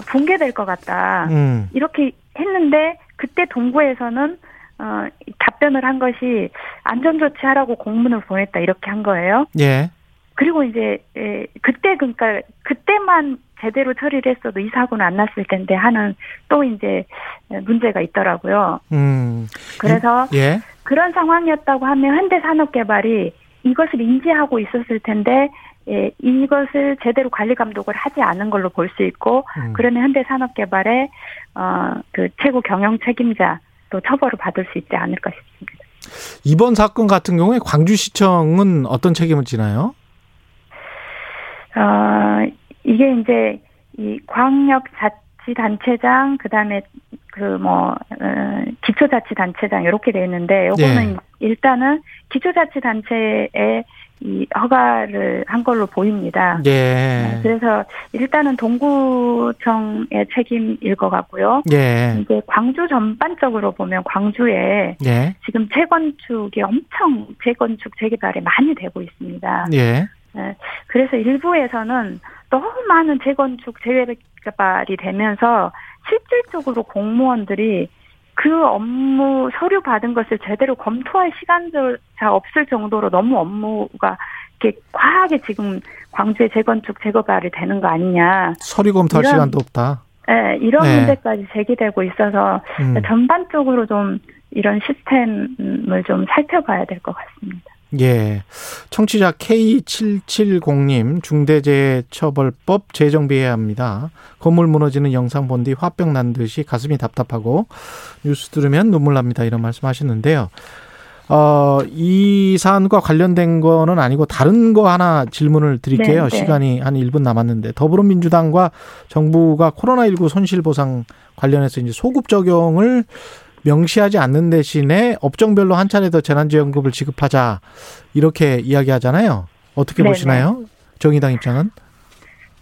붕괴될 것 같다. 음. 이렇게 했는데 그때 동구에서는 어, 답변을 한 것이 안전 조치하라고 공문을 보냈다 이렇게 한 거예요. 예. 그리고 이제 에, 그때 그러니까 그때만 제대로 처리를 했어도 이 사고는 안 났을 텐데 하는 또 이제 문제가 있더라고요. 음. 그래서 예. 그런 상황이었다고 하면 현대산업개발이 이것을 인지하고 있었을 텐데 예, 이것을 제대로 관리 감독을 하지 않은 걸로 볼 수 있고 음. 그러면 현대산업개발의 어, 그 최고 경영 책임자 또 처벌을 받을 수 있지 않을까 싶습니다. 이번 사건 같은 경우에 광주시청은 어떤 책임을 지나요? 어, 이게 이제 이 광역 자치단체장 그다음에 그뭐 어, 기초자치단체장 이렇게 돼 있는데 요거는 예. 일단은 기초자치단체에 이 허가를 한 걸로 보입니다. 예. 그래서 일단은 동구청의 책임일 것 같고요. 예. 이제 광주 전반적으로 보면 광주에 예. 지금 재건축이 엄청 재건축 재개발이 많이 되고 있습니다. 예. 네. 그래서 일부에서는 너무 많은 재건축 재개발이 되면서 실질적으로 공무원들이 그 업무 서류 받은 것을 제대로 검토할 시간조차 없을 정도로 너무 업무가 이렇게 과하게 지금 광주의 재건축 재개발이 되는 거 아니냐. 서류 검토할 이런- 시간도 없다. 네, 이런 네. 문제까지 제기되고 있어서 음. 전반적으로 좀 이런 시스템을 좀 살펴봐야 될 것 같습니다. 예. 청취자 K770님, 중대재해처벌법 재정비해야 합니다. 건물 무너지는 영상 본 뒤 화병 난 듯이 가슴이 답답하고 뉴스 들으면 눈물 납니다. 이런 말씀 하시는데요. 어, 이 사안과 관련된 거는 아니고 다른 거 하나 질문을 드릴게요. 네, 네. 시간이 한 1분 남았는데 더불어민주당과 정부가 코로나19 손실 보상 관련해서 이제 소급 적용을 명시하지 않는 대신에 업종별로 한 차례 더 재난지원금을 지급하자 이렇게 이야기하잖아요. 어떻게 네네. 보시나요? 정의당 입장은?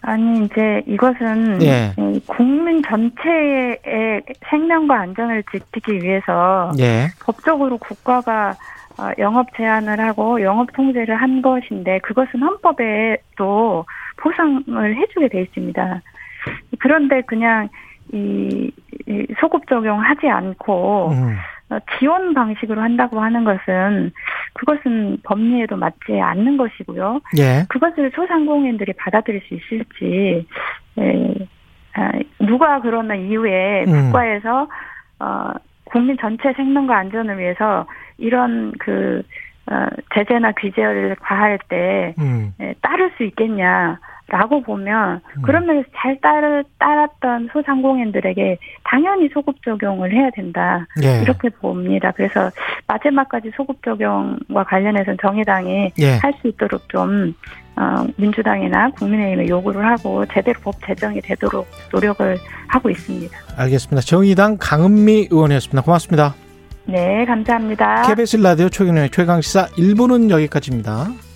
아니 이제 이것은 예. 이 국민 전체의 생명과 안전을 지키기 위해서 예. 법적으로 국가가 어, 영업 제한을 하고 영업 통제를 한 것인데 그것은 헌법에도 보상을 해주게 돼 있습니다. 그런데 그냥 이, 이 소급 적용하지 않고 음. 어, 지원 방식으로 한다고 하는 것은 그것은 법리에도 맞지 않는 것이고요. 예. 그것을 소상공인들이 받아들일 수 있을지 에, 아, 누가 그러는 이후에 음. 국가에서 어, 국민 전체 생명과 안전을 위해서 이런 그 어, 제재나 규제를 과할 때 음. 에, 따를 수 있겠냐 라고 보면 음. 그런 면에서 잘 따르, 따랐던 소상공인들에게 당연히 소급 적용을 해야 된다 예. 이렇게 봅니다. 그래서 마지막까지 소급 적용과 관련해서 정의당이 예. 할수 있도록 좀 어, 민주당이나 국민의힘에 요구를 하고 제대로 법 제정이 되도록 노력을 하고 있습니다. 알겠습니다. 정의당 강은미 의원이었습니다. 고맙습니다. 네, 감사합니다. KBS 라디오 최경영의 최강시사 1부는 여기까지입니다.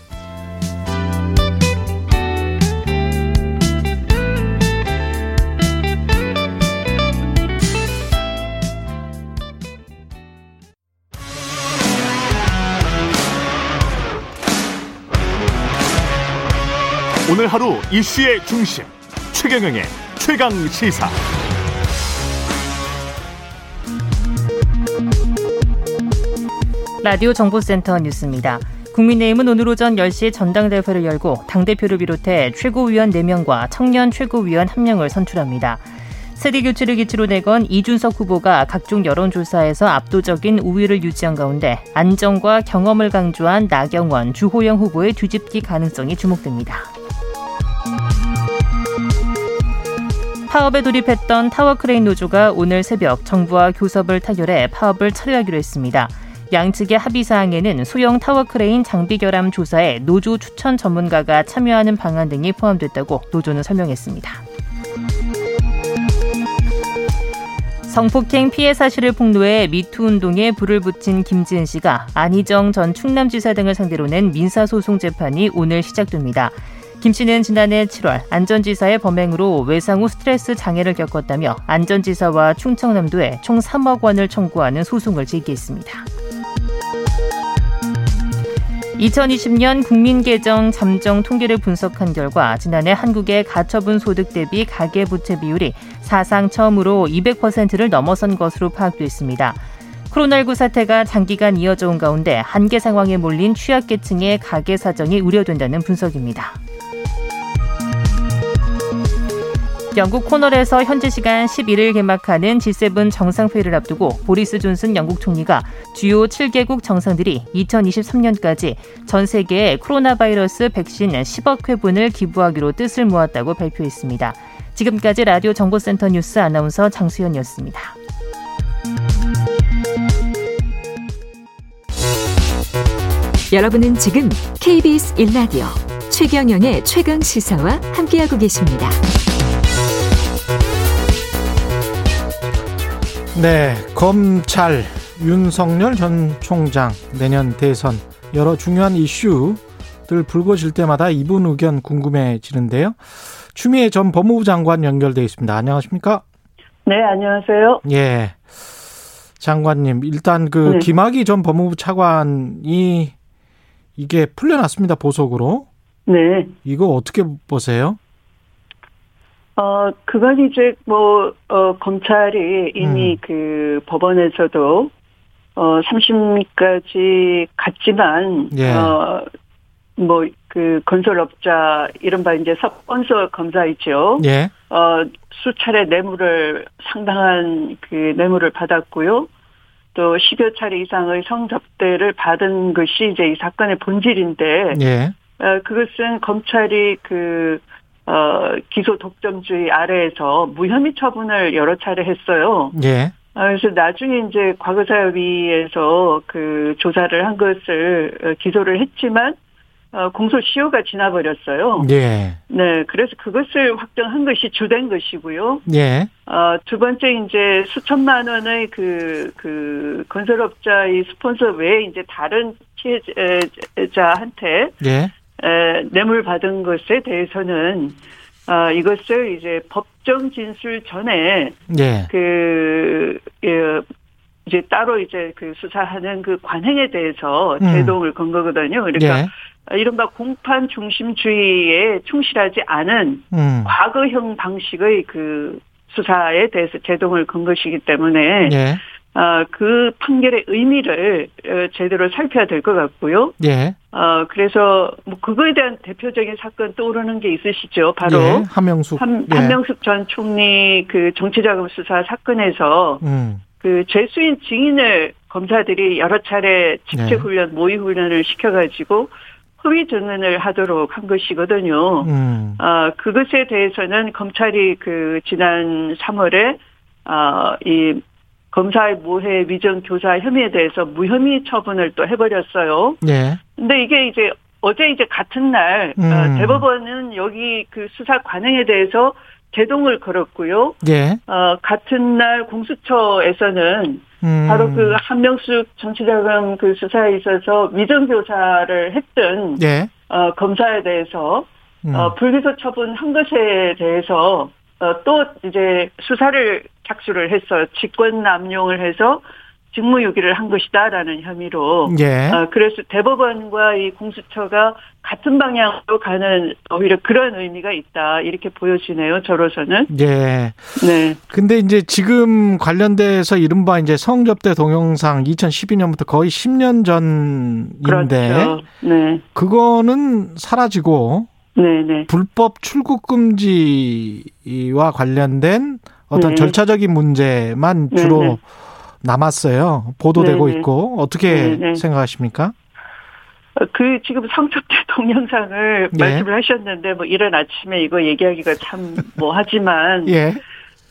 오늘 하루 이슈의 중심 최경영의 최강 시사. 라디오 정보센터 뉴스입니다. 국민의힘은 오늘 오전 10시에 전당대회를 열고 당대표를 비롯해 최고위원 4명과 청년 최고위원 1명을 선출합니다. 세대 교체를 기치로 내건 이준석 후보가 각종 여론조사에서 압도적인 우위를 유지한 가운데 안정과 경험을 강조한 나경원, 주호영 후보의 뒤집기 가능성이 주목됩니다. 파업에 돌입했던 타워크레인 노조가 오늘 새벽 정부와 교섭을 타결해 파업을 철회하기로 했습니다. 양측의 합의 사항에는 소형 타워크레인 장비 결함 조사에 노조 추천 전문가가 참여하는 방안 등이 포함됐다고 노조는 설명했습니다. 성폭행 피해 사실을 폭로해 미투 운동에 불을 붙인 김지은 씨가 안희정 전 충남지사 등을 상대로 낸 민사소송 재판이 오늘 시작됩니다. 김 씨는 지난해 7월 안전지사의 범행으로 외상 후 스트레스 장애를 겪었다며 안전지사와 충청남도에 총 3억 원을 청구하는 소송을 제기했습니다. 2020년 국민계정 잠정 통계를 분석한 결과 지난해 한국의 가처분 소득 대비 가계부채 비율이 사상 처음으로 200%를 넘어선 것으로 파악됐습니다. 코로나19 사태가 장기간 이어져 온 가운데 한계 상황에 몰린 취약계층의 가계 사정이 우려된다는 분석입니다. 영국 코널에서 현지 시간 11일 개막하는 G7 정상회의를 앞두고 보리스 존슨 영국 총리가 주요 7개국 정상들이 2023년까지 전 세계에 코로나 바이러스 백신 10억 회분을 기부하기로 뜻을 모았다고 발표했습니다. 지금까지 라디오 정보센터 뉴스 아나운서 장수현이었습니다. 여러분은 지금 KBS 1라디오 최경영의 최강 시사와 함께하고 계십니다. 네, 검찰 윤석열 전 총장 내년 대선 여러 중요한 이슈들 불거질 때마다 이분 의견 궁금해지는데요. 추미애 전 법무부 장관 연결돼 있습니다. 안녕하십니까? 네, 안녕하세요. 예. 장관님, 일단 그 네. 김학의 전 법무부 차관이 이게 풀려났습니다. 보석으로. 네. 이거 어떻게 보세요? 어, 그건 이제 뭐, 어, 검찰이 이미 음. 그 법원에서도, 어, 3심까지 갔지만, 예. 어, 뭐, 그 건설업자, 이른바 이제 스폰서 검사이죠. 예. 어, 수차례 뇌물을, 상당한 그 뇌물을 받았고요. 또 10여 차례 이상의 성접대를 받은 것이 이제 이 사건의 본질인데, 예. 어, 그것은 검찰이 그, 어, 기소 독점주의 아래에서 무혐의 처분을 여러 차례 했어요. 예. 어, 그래서 나중에 이제 과거사협의에서 그 조사를 한 것을 어, 기소를 했지만, 어, 공소시효가 지나버렸어요. 예. 네, 그래서 그것을 확정한 것이 주된 것이고요. 예. 어, 두 번째 이제 수천만 원의 그, 그, 건설업자의 스폰서 외에 이제 다른 피해자한테 예. 에, 뇌물 받은 것에 대해서는 어, 이것을 이제 법정 진술 전에 예. 그 예, 이제 따로 이제 그 수사하는 그 관행에 대해서 음. 제동을 건 거거든요. 그러니까 예. 이른바 공판 중심주의에 충실하지 않은 음. 과거형 방식의 그 수사에 대해서 제동을 건 것이기 때문에 예. 어, 그 판결의 의미를 어, 제대로 살펴야 될 것 같고요. 예. 어, 그래서 뭐 그거에 대한 대표적인 사건 떠오르는 게 있으시죠. 바로 예. 한명숙. 한, 예. 한명숙 전 총리 그 정치자금 수사 사건에서 음. 그 죄수인 증인을 검사들이 여러 차례 직책 네. 훈련, 모의 훈련을 시켜 가지고 허위 증언을 하도록 한 것이거든요. 음. 어, 그것에 대해서는 검찰이 그 지난 3월에 어, 이 검사의 모해 위정 교사 혐의에 대해서 무혐의 처분을 또 해버렸어요. 예. 근데 이게 이제 어제 이제 같은 날 음. 어, 대법원은 여기 그 수사 관행에 대해서 제동을 걸었고요. 예. 어, 같은 날 공수처에서는 음. 바로 그 한명숙 정치자금 그 수사에 있어서 위정 교사를 했던 예. 어, 검사에 대해서 음. 어, 불기소 처분한 것에 대해서 어, 또 이제 수사를 착수를 했어요. 직권 남용을 해서 직무유기를 한 것이다라는 혐의로. 예. 어, 그래서 대법원과 이 공수처가 같은 방향으로 가는 오히려 그런 의미가 있다 이렇게 보여지네요. 저로서는. 예. 네. 근데 이제 지금 관련돼서 이른바 이제 성접대 동영상 2012년부터 거의 10년 전인데 그렇죠. 네. 그거는 사라지고 네, 네. 불법 출국 금지와 관련된 어떤 네. 절차적인 문제만 네, 주로 네. 남았어요. 보도되고 네, 네. 있고 어떻게 네, 네. 생각하십니까? 어, 그 지금 성접대 동영상을 네. 말씀을 하셨는데 뭐 이른 아침에 이거 얘기하기가 참 뭐 하지만 예.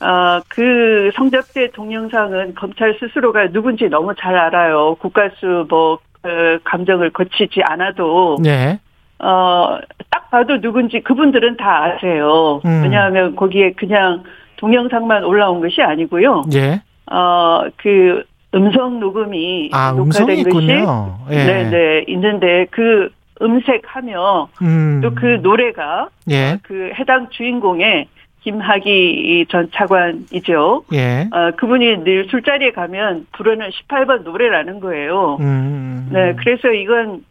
어, 그 성접대 동영상은 검찰 스스로가 누군지 너무 잘 알아요. 국가수 뭐 어, 감정을 거치지 않아도 예. 어, 딱 봐도 누군지 그분들은 다 아세요. 음. 왜냐하면 거기에 그냥 동영상만 올라온 것이 아니고요. 예. 어, 그 음성 녹음이 아, 녹화된 음성이 것이. 예. 네, 네, 있는데 그 음색하며 음. 또그 노래가 예. 그 해당 주인공의 김학의 전 차관이죠. 예. 어, 그분이 늘 술자리에 가면 부르는 18번 노래라는 거예요. 음. 네, 그래서 이건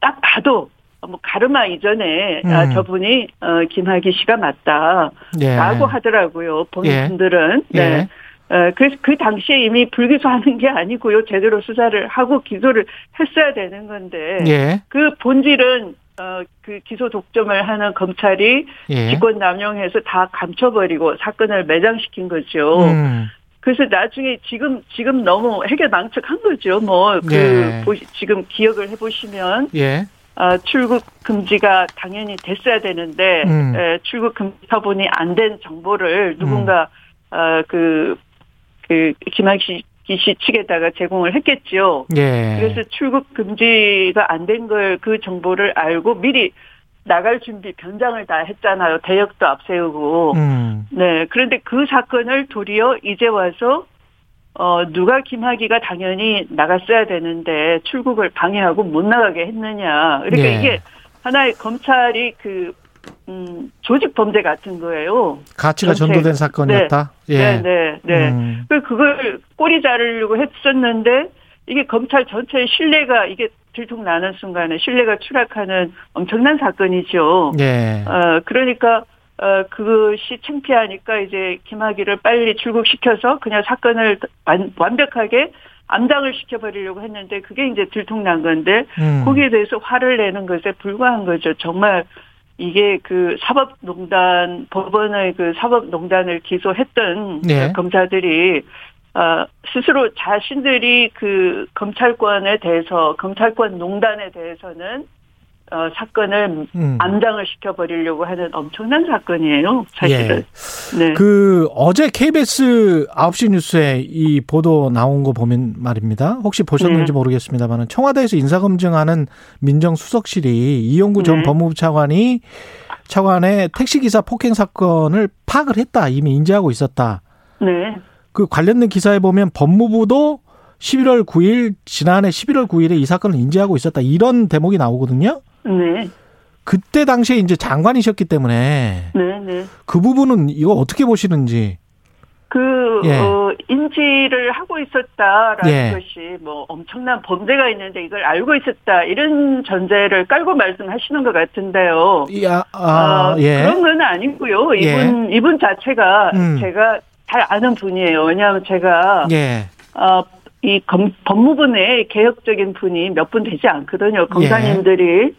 딱 봐도 뭐 가르마 이전에 음. 아, 저분이 어, 김학의 씨가 맞다라고 예. 하더라고요. 보는 예. 분들은. 네. 예. 어, 그래서 그 당시에 이미 불기소하는 게 아니고요. 제대로 수사를 하고 기소를 했어야 되는 건데 예. 그 본질은 어, 그 기소 독점을 하는 검찰이 예. 직권 남용해서 다 감춰버리고 사건을 매장시킨 거죠. 음. 그래서 나중에 지금 지금 너무 해결 망측한 거죠. 뭐그 네. 지금 기억을 해보시면 예. 어, 출국 금지가 당연히 됐어야 되는데 음. 에, 출국 금지 처분이 안 된 정보를 누군가 어, 그, 그 김학기 씨 측에다가 제공을 했겠지요. 예. 그래서 출국 금지가 안 된 걸 그 정보를 알고 미리 나갈 준비 변장을 다 했잖아요. 대역도 앞세우고. 음. 네. 그런데 그 사건을 도리어 이제 와서 어 누가 김학의가 당연히 나갔어야 되는데 출국을 방해하고 못 나가게 했느냐. 그러니까 예. 이게 하나의 검찰이 그 음, 조직 범죄 같은 거예요. 가치가 전체- 전도된 사건이었다. 예. 네, 네, 네. 음. 그 그걸 꼬리 자르려고 했었는데 이게 검찰 전체의 신뢰가 이게 들통나는 순간에 신뢰가 추락하는 엄청난 사건이죠. 예. 어 그러니까 어 그것이 창피하니까 이제 김학의를 빨리 출국시켜서 그냥 사건을 완, 완벽하게 암장을 시켜버리려고 했는데 그게 이제 들통난 건데 음. 거기에 대해서 화를 내는 것에 불과한 거죠. 정말 이게 그 사법농단 법원의 그 사법농단을 기소했던 네. 검사들이 어, 스스로 자신들이 그 검찰권에 대해서 검찰권 농단에 대해서는 어, 사건을 음. 암장을 시켜버리려고 하는 엄청난 사건이에요. 사실은. 네. 그 어제 KBS 9시 뉴스에 이 보도 나온 거 보면 말입니다. 혹시 보셨는지 네. 모르겠습니다만 청와대에서 인사검증하는 민정수석실이 이용구 전 네. 법무부 차관이 차관의 택시기사 폭행 사건을 파악을 했다. 이미 인지하고 있었다. 네. 그 관련된 기사에 보면 법무부도 11월 9일 지난해 11월 9일에 이 사건을 인지하고 있었다. 이런 대목이 나오거든요. 네. 그때 당시에 이제 장관이셨기 때문에 네. 네. 그 부분은 이거 어떻게 보시는지. 그, 예. 어, 인지를 하고 있었다라는 예. 것이 뭐 엄청난 범죄가 있는데 이걸 알고 있었다. 이런 전제를 깔고 말씀하시는 것 같은데요. 이, 아, 아, 어, 예. 그런 건 아니고요. 이분, 이분 자체가 음. 제가 잘 아는 분이에요. 왜냐하면 제가, 예. 어, 이 검, 법무부 내에 개혁적인 분이 몇 분 되지 예. 않거든요. 검사님들이.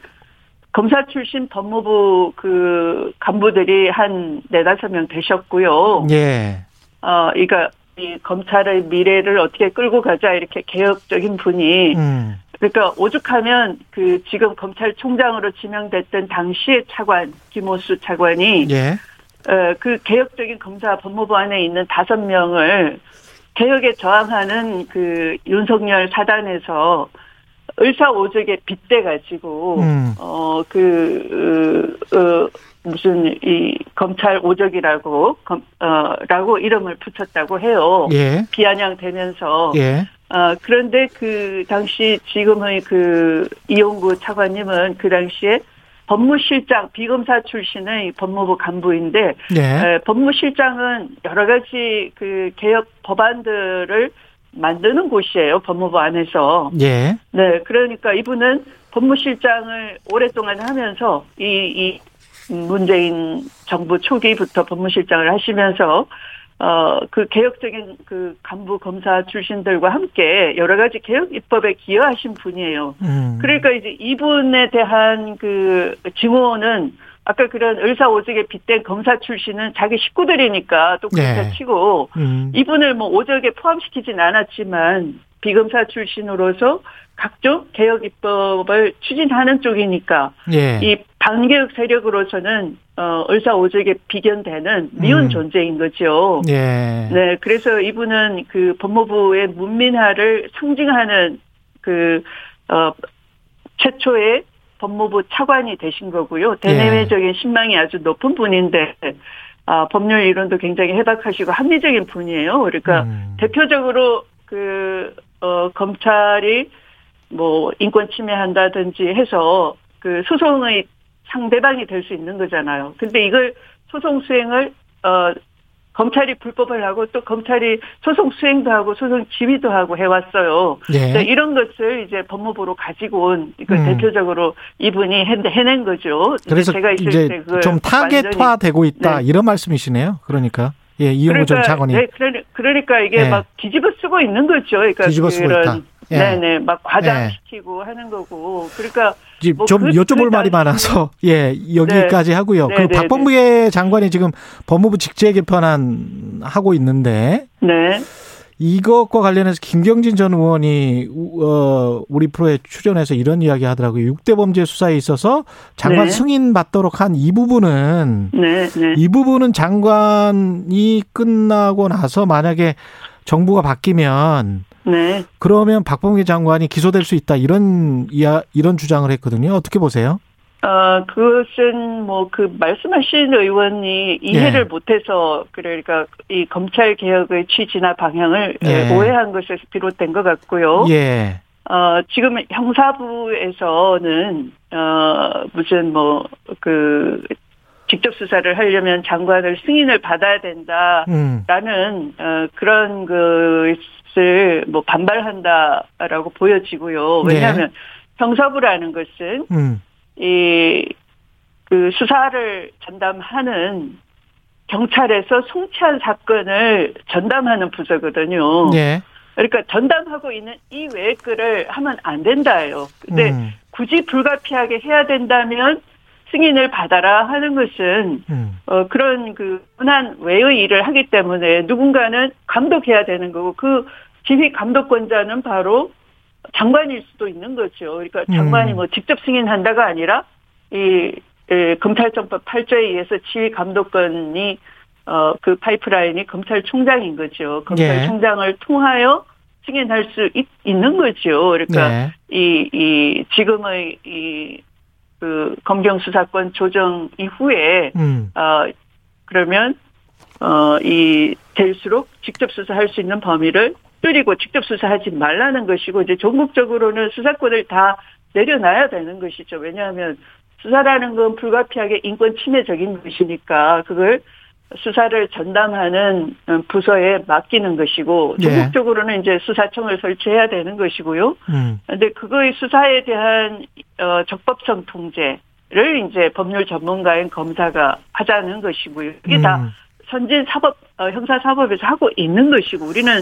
검사 출신 법무부 그 간부들이 한 네다섯 명 되셨고요. 예. 어, 그러니까 이 검찰의 미래를 어떻게 끌고 가자 이렇게 개혁적인 분이 음. 그러니까 오죽하면 그 지금 검찰총장으로 지명됐던 당시의 차관 김호수 차관이 예. 어, 그 개혁적인 검사 법무부 안에 있는 다섯 명을 개혁에 저항하는 그 윤석열 사단에서 을사오적에 빗대 가지고 음. 어그 어, 어, 무슨 이 검찰 오적이라고 검, 어 라고 이름을 붙였다고 해요. 예. 비아냥되면서 예. 어, 그런데 그 당시 지금의 그 이용구 차관님은 그 당시에 법무실장 비검사 출신의 법무부 간부인데 예. 에, 법무실장은 여러 가지 그 개혁 법안들을 만드는 곳이에요 법무부 안에서 예. 네 그러니까 이분은 법무실장을 오랫동안 하면서 이, 이 문재인 정부 초기부터 법무실장을 하시면서 어, 그 개혁적인 그 간부 검사 출신들과 함께 여러 가지 개혁 입법에 기여하신 분이에요. 음. 그러니까 이제 이분에 대한 그 증오는 아까 그런 의사 오직에 빗댄 검사 출신은 자기 식구들이니까 또 그렇다 네. 치고 음. 이분을 뭐 오적에 포함시키진 않았지만 비검사 출신으로서 각종 개혁 입법을 추진하는 쪽이니까 예. 이 반개혁 세력으로서는 어 의사 오적에 비견되는 미운 음. 존재인 거죠. 예. 네, 그래서 이분은 그 법무부의 문민화를 상징하는 그, 어, 최초의 법무부 차관이 되신 거고요. 대내외적인 신망이 아주 높은 분인데, 아, 법률 이론도 굉장히 해박하시고 합리적인 분이에요. 그러니까 음. 대표적으로 그, 어, 검찰이 뭐 인권 침해한다든지 해서 그 소송의 상대방이 될 수 있는 거잖아요. 근데 이걸 소송 수행을, 어, 검찰이 불법을 하고 또 검찰이 소송 수행도 하고 소송 지휘도 하고 해왔어요. 예. 네, 이런 것을 이제 법무부로 가지고 온 음. 대표적으로 이분이 해- 해낸 거죠. 그래서 제가 있을 때 이제 좀 타겟화되고 있다 네. 이런 말씀이시네요. 그러니까 예 이용우 전 차관이 네, 그러니, 그러니까 이게 네. 막 뒤집어 쓰고 있는 거죠. 그러니까 뒤집어 쓰고 그런- 있다. 예. 네네, 막 과장시키고 하는 거고. 그러니까 뭐 좀 그- 여쭤볼 말이 많아서 예 여기까지 하고요. 네, 그 네, 박범계 장관이 지금 법무부 직제 개편안 하고 있는데 네, 이것과 관련해서 김경진 전 의원이 우- 어, 우리 프로에 출연해서 이런 이야기 하더라고요. 6대 범죄 수사에 있어서 장관 네. 승인 받도록 한 이 부분은 네, 네. 이 부분은 장관이 끝나고 나서 만약에 정부가 바뀌면 네. 그러면 박범계 장관이 기소될 수 있다 이런 이야 이런 주장을 했거든요. 어떻게 보세요? 어, 그것은 뭐 그 말씀하신 의원이 이해를 예. 못해서 그러니까 이 검찰 개혁의 취지나 방향을 예. 오해한 것에서 비롯된 것 같고요. 예. 어, 지금 형사부에서는 어, 무슨 뭐그 직접 수사를 하려면 장관을 승인을 받아야 된다. 음. 라는 어, 그런 것을 뭐 반발한다라고 보여지고요. 네. 왜냐하면 형사부라는 것은 음. 이그 수사를 전담하는 경찰에서 송치한 사건을 전담하는 부서거든요. 예. 그러니까 전담하고 있는 이 외의 글을 하면 안 된다예요. 근데 음. 굳이 불가피하게 해야 된다면 승인을 받아라 하는 것은 음. 어, 그런 그 흔한 외의 일을 하기 때문에 누군가는 감독해야 되는 거고 그 지휘 감독권자는 바로 장관일 수도 있는 거죠. 그러니까 장관이 음. 뭐 직접 승인한다가 아니라 이 에, 검찰청법 8조에 의해서 지휘 감독권이 어, 그 파이프라인이 검찰총장인 거죠. 검찰총장을 통하여 승인할 수 있, 는 거죠. 그러니까 네. 이, 이, 지금의 이, 그, 검경 수사권 조정 이후에, 음. 어, 그러면, 어, 이, 될수록 직접 수사할 수 있는 범위를 줄이고 직접 수사하지 말라는 것이고, 이제 전국적으로는 수사권을 다 내려놔야 되는 것이죠. 왜냐하면 수사라는 건 불가피하게 인권 침해적인 것이니까, 그걸 수사를 전담하는 음, 부서에 맡기는 것이고, 예. 전국적으로는 이제 수사청을 설치해야 되는 것이고요. 음. 근데 그거의 수사에 대한 어, 적법성 통제를 이제 법률 전문가인 검사가 하자는 것이고요. 이게 다 음. 선진 사법 어, 형사 사법에서 하고 있는 것이고 우리는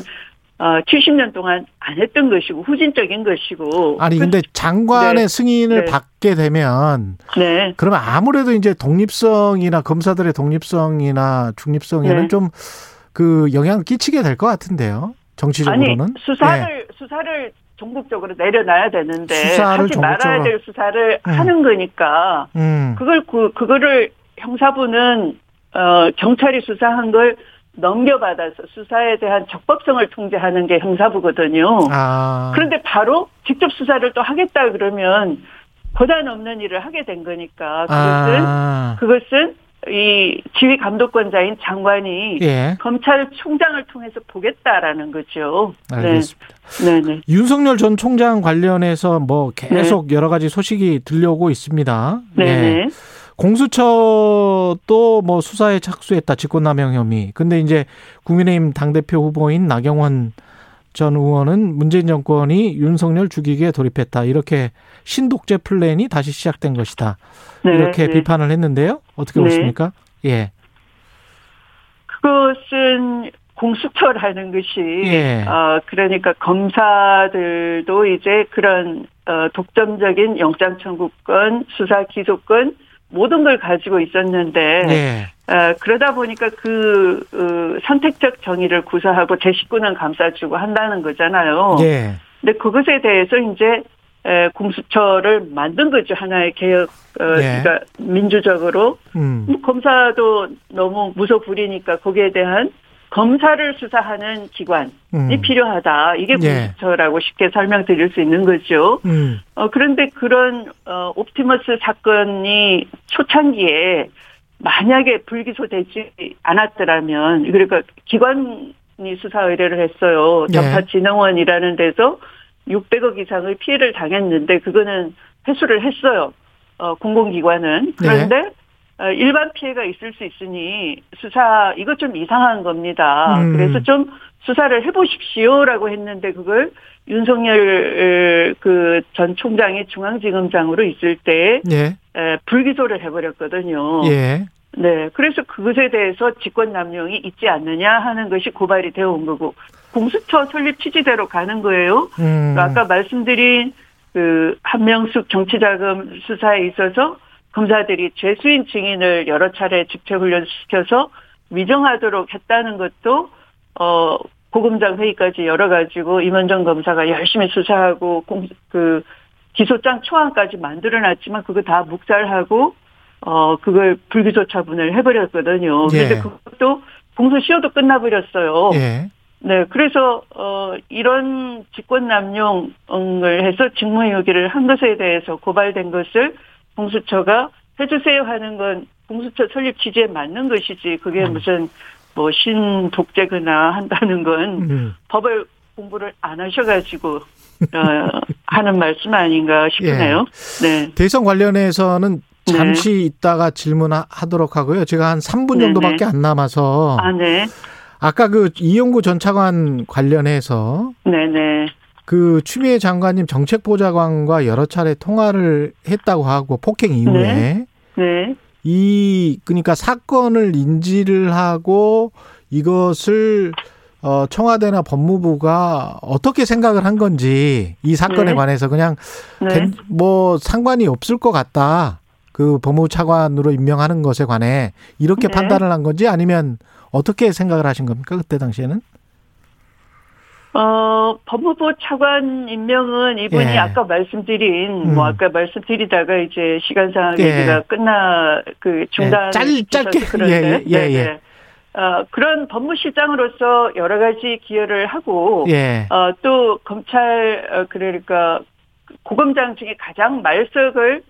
어, 70년 동안 안 했던 것이고 후진적인 것이고. 아니 근데 장관의 네. 승인을 네. 받게 되면 네. 그러면 아무래도 이제 독립성이나 검사들의 독립성이나 중립성에는 네. 좀그 영향을 끼치게 될 것 같은데요. 정치적으로는. 아니 수사를 수사를 전국적으로 내려놔야 되는데 수사를 하지 말아야 전국적으로. 될 수사를 음. 하는 거니까 음. 그걸 그 그거를 형사부는 어 경찰이 수사한 걸 넘겨받아서 수사에 대한 적법성을 통제하는 게 형사부거든요. 아. 그런데 바로 직접 수사를 또 하겠다 그러면 고단 없는 일을 하게 된 거니까 그것은 아. 그것은 이 지휘 감독권자인 장관이 예. 검찰총장을 통해서 보겠다라는 거죠. 알겠습니다. 네, 네. 윤석열 전 총장 관련해서 뭐 계속 여러 가지 소식이 들려오고 있습니다. 네, 예. 네. 공수처도 뭐 수사에 착수했다 직권남용 혐의. 근데 이제 국민의힘 당대표 후보인 나경원 전 의원은 문재인 정권이 윤석열 죽이기에 돌입했다. 이렇게 신독재 플랜이 다시 시작된 것이다. 네, 이렇게 네. 비판을 했는데요. 어떻게 네. 보십니까? 예. 그것은 공수처라는 것이 예. 어 그러니까 검사들도 이제 그런 어 독점적인 영장 청구권, 수사 기소권, 모든 걸 가지고 있었는데 예. 어, 그러다 보니까 그 어, 선택적 정의를 구사하고 제 식구는 감싸주고 한다는 거잖아요. 예. 근데 그것에 대해서 이제 에, 공수처를 만든 거죠 하나의 개혁. 어, 예. 그러니까 민주적으로 음. 뭐 검사도 너무 무소 부리니까 거기에 대한 검사를 수사하는 기관이 음. 필요하다. 이게 예. 공수처라고 쉽게 설명드릴 수 있는 거죠. 음. 어, 그런데 그런, 어, 옵티머스 사건이 초창기에 만약에 불기소되지 않았더라면, 그러니까 기관이 수사 의뢰를 했어요. 네. 전파진흥원이라는 데서 600억 이상의 피해를 당했는데, 그거는 회수를 했어요. 어, 공공기관은. 그런데, 어, 일반 피해가 있을 수 있으니 수사 이거 좀 이상한 겁니다. 음. 그래서 좀 수사를 해보십시오라고 했는데 그걸 윤석열 그 전 총장이 중앙지검장으로 있을 때 예. 에, 불기소를 해버렸거든요. 예. 네, 그래서 그것에 대해서 직권남용이 있지 않느냐 하는 것이 고발이 되어 온 거고 공수처 설립 취지대로 가는 거예요. 음. 아까 말씀드린 그 한명숙 정치자금 수사에 있어서 검사들이 죄수인 증인을 여러 차례 직접 훈련시켜서 위정하도록 했다는 것도 어 고검장 회의까지 열어가지고 임원정 검사가 열심히 수사하고 공, 그 기소장 초안까지 만들어놨지만 그거 다 묵살하고 어 그걸 불기소 처분을 해버렸거든요. 예. 그런데 그것도 공소시효도 끝나버렸어요. 예. 네, 그래서 어 이런 직권 남용을 해서 직무유기를 한 것에 대해서 고발된 것을 공수처가 해주세요 하는 건 공수처 설립 취지에 맞는 것이지 그게 무슨 뭐 신독재거나 한다는 건 음. 법을 공부를 안 하셔가지고 어, 하는 말씀 아닌가 싶으네요. 네. 대선 관련해서는 잠시 있다가 질문하도록 하고요. 제가 한 3분 네네. 정도밖에 안 남아서 아, 네. 아까 그 이용구 전 차관 관련해서 네네. 그 추미애 장관님 정책보좌관과 여러 차례 통화를 했다고 하고 폭행 이후에 네. 이 그러니까 사건을 인지를 하고 이것을 어 청와대나 법무부가 어떻게 생각을 한 건지 이 사건에 네. 관해서 그냥 네. 괜- 뭐 상관이 없을 것 같다. 그 법무부 차관으로 임명하는 것에 관해 이렇게 네. 판단을 한 건지 아니면 어떻게 생각을 하신 겁니까 그때 당시에는? 어, 법무부 차관 임명은 이분이 예. 아까 말씀드린, 음. 뭐, 아까 말씀드리다가 이제 시간상 예. 얘기가 끝나, 그, 중단. 예, 짧- 짧게, 그런데, 예, 예, 예, 예. 네네. 어, 그런 법무실장으로서 여러 가지 기여를 하고, 예. 어, 또 검찰, 어, 그러니까 고검장 중에 가장 말석을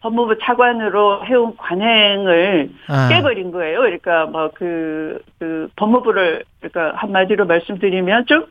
법무부 차관으로 해온 관행을 아. 깨버린 거예요. 그러니까 뭐 그 그 법무부를 그러니까 한마디로 말씀드리면 좀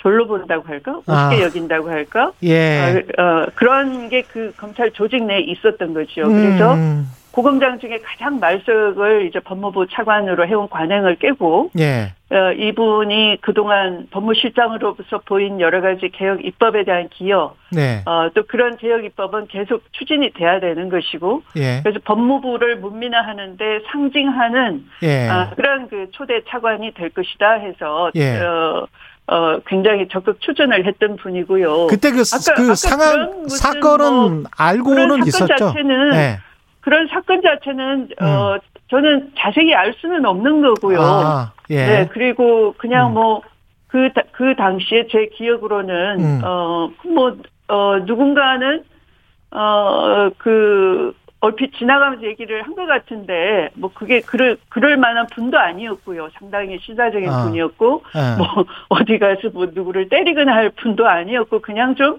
졸로 본다고 할까, 우습게 아. 여긴다고 할까, 예. 어, 어, 그런 게 그 검찰 조직 내에 있었던 거죠. 그래서 음, 고검장 중에 가장 말석을 이제 법무부 차관으로 해온 관행을 깨고 예. 어, 이분이 그동안 법무실장으로서 보인 여러 가지 개혁 입법에 대한 기여, 네. 어, 또 그런 개혁 입법은 계속 추진이 돼야 되는 것이고, 예. 그래서 법무부를 문민화하는데 상징하는 예. 아, 그런 그 초대 차관이 될 것이다 해서 예. 어, 어, 굉장히 적극 추진을 했던 분이고요. 그때 그, 아까- 그 아까 상황 사건은 뭐 알고는 그런 사건 있었죠. 자체는 네. 그런 사건 자체는 어, 저는 자세히 알 수는 없는 거고요. 음. 아, 예. 네, 그리고 그냥 음. 뭐, 그, 다- 그 당시에 제 기억으로는, 음. 어, 뭐, 어, 누군가는, 어, 그, 얼핏 지나가면서 얘기를 한 것 같은데, 뭐, 그게 그럴, 그럴 만한 분도 아니었고요. 상당히 시사적인 아. 분이었고, 예. 뭐, 어디 가서 뭐, 누구를 때리거나 할 분도 아니었고, 그냥 좀,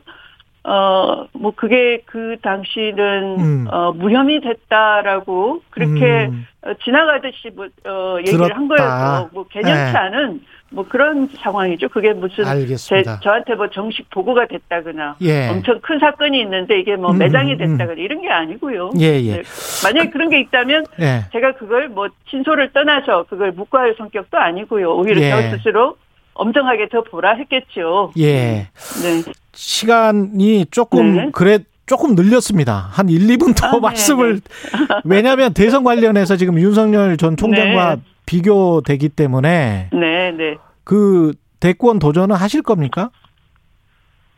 어, 뭐, 그게 그 당시는, 음. 어, 무혐의 됐다라고, 그렇게, 음. 어, 지나가듯이 뭐, 어, 얘기를 들었다. 한 거여서, 뭐, 개념치 네. 않은, 뭐, 그런 상황이죠. 그게 무슨, 제, 알겠습니다. 저한테 뭐 정식 보고가 됐다거나, 예. 엄청 큰 사건이 있는데 이게 뭐 음, 매장이 음, 됐다거나, 이런 게 아니고요. 예, 예. 네. 만약에 그런 게 있다면, 예. 제가 그걸 뭐, 진솔을 떠나서 그걸 묵과할 성격도 아니고요. 오히려 예. 저 스스로 엄정하게 더 보라 했겠죠. 예. 네. 시간이 조금 네. 그래 조금 늘렸습니다. 한 1, 2분 더 아, 네, 말씀을 왜냐하면 대선 관련해서 지금 윤석열 전 총장과 네. 비교되기 때문에 네, 네. 그 대권 도전은 하실 겁니까?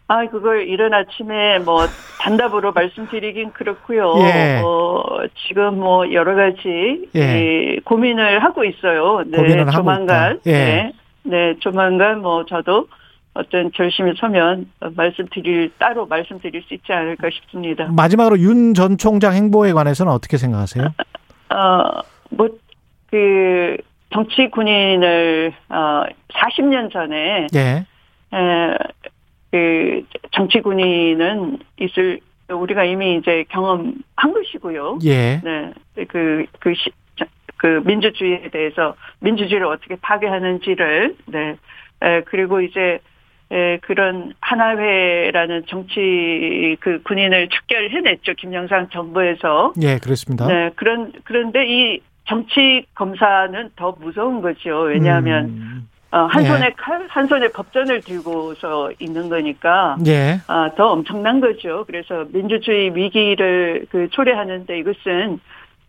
아, 그걸 이른 아침에 뭐 단답으로 말씀드리긴 그렇고요. 예. 어, 지금 뭐 여러 가지 예. 이 고민을 하고 있어요. 네, 고민을 조만간. 예. 네, 네, 조만간 뭐 저도 어떤 결심이 서면 말씀드릴 따로 말씀드릴 수 있지 않을까 싶습니다. 마지막으로 윤 전 총장 행보에 관해서는 어떻게 생각하세요? 어, 뭐, 그, 정치 군인을, 어, 40년 전에, 예. 에, 그, 정치 군인은 있을, 우리가 이미 이제 경험한 것이고요. 예. 네. 그, 그, 시, 자- 그 민주주의에 대해서, 민주주의를 어떻게 파괴하는지를, 네. 에, 그리고 이제, 에, 그런 하나회라는 정치 그 군인을 척결해냈죠. 김영삼 정부에서. 예, 그렇습니다. 네, 그런, 그런데 이 정치 검사는 더 무서운 거죠. 왜냐하면, 음, 어, 한 예. 손에 칼, 한 손에 법전을 들고서 있는 거니까, 예. 아, 더 엄청난 거죠. 그래서 민주주의 위기를 그 초래하는데 이것은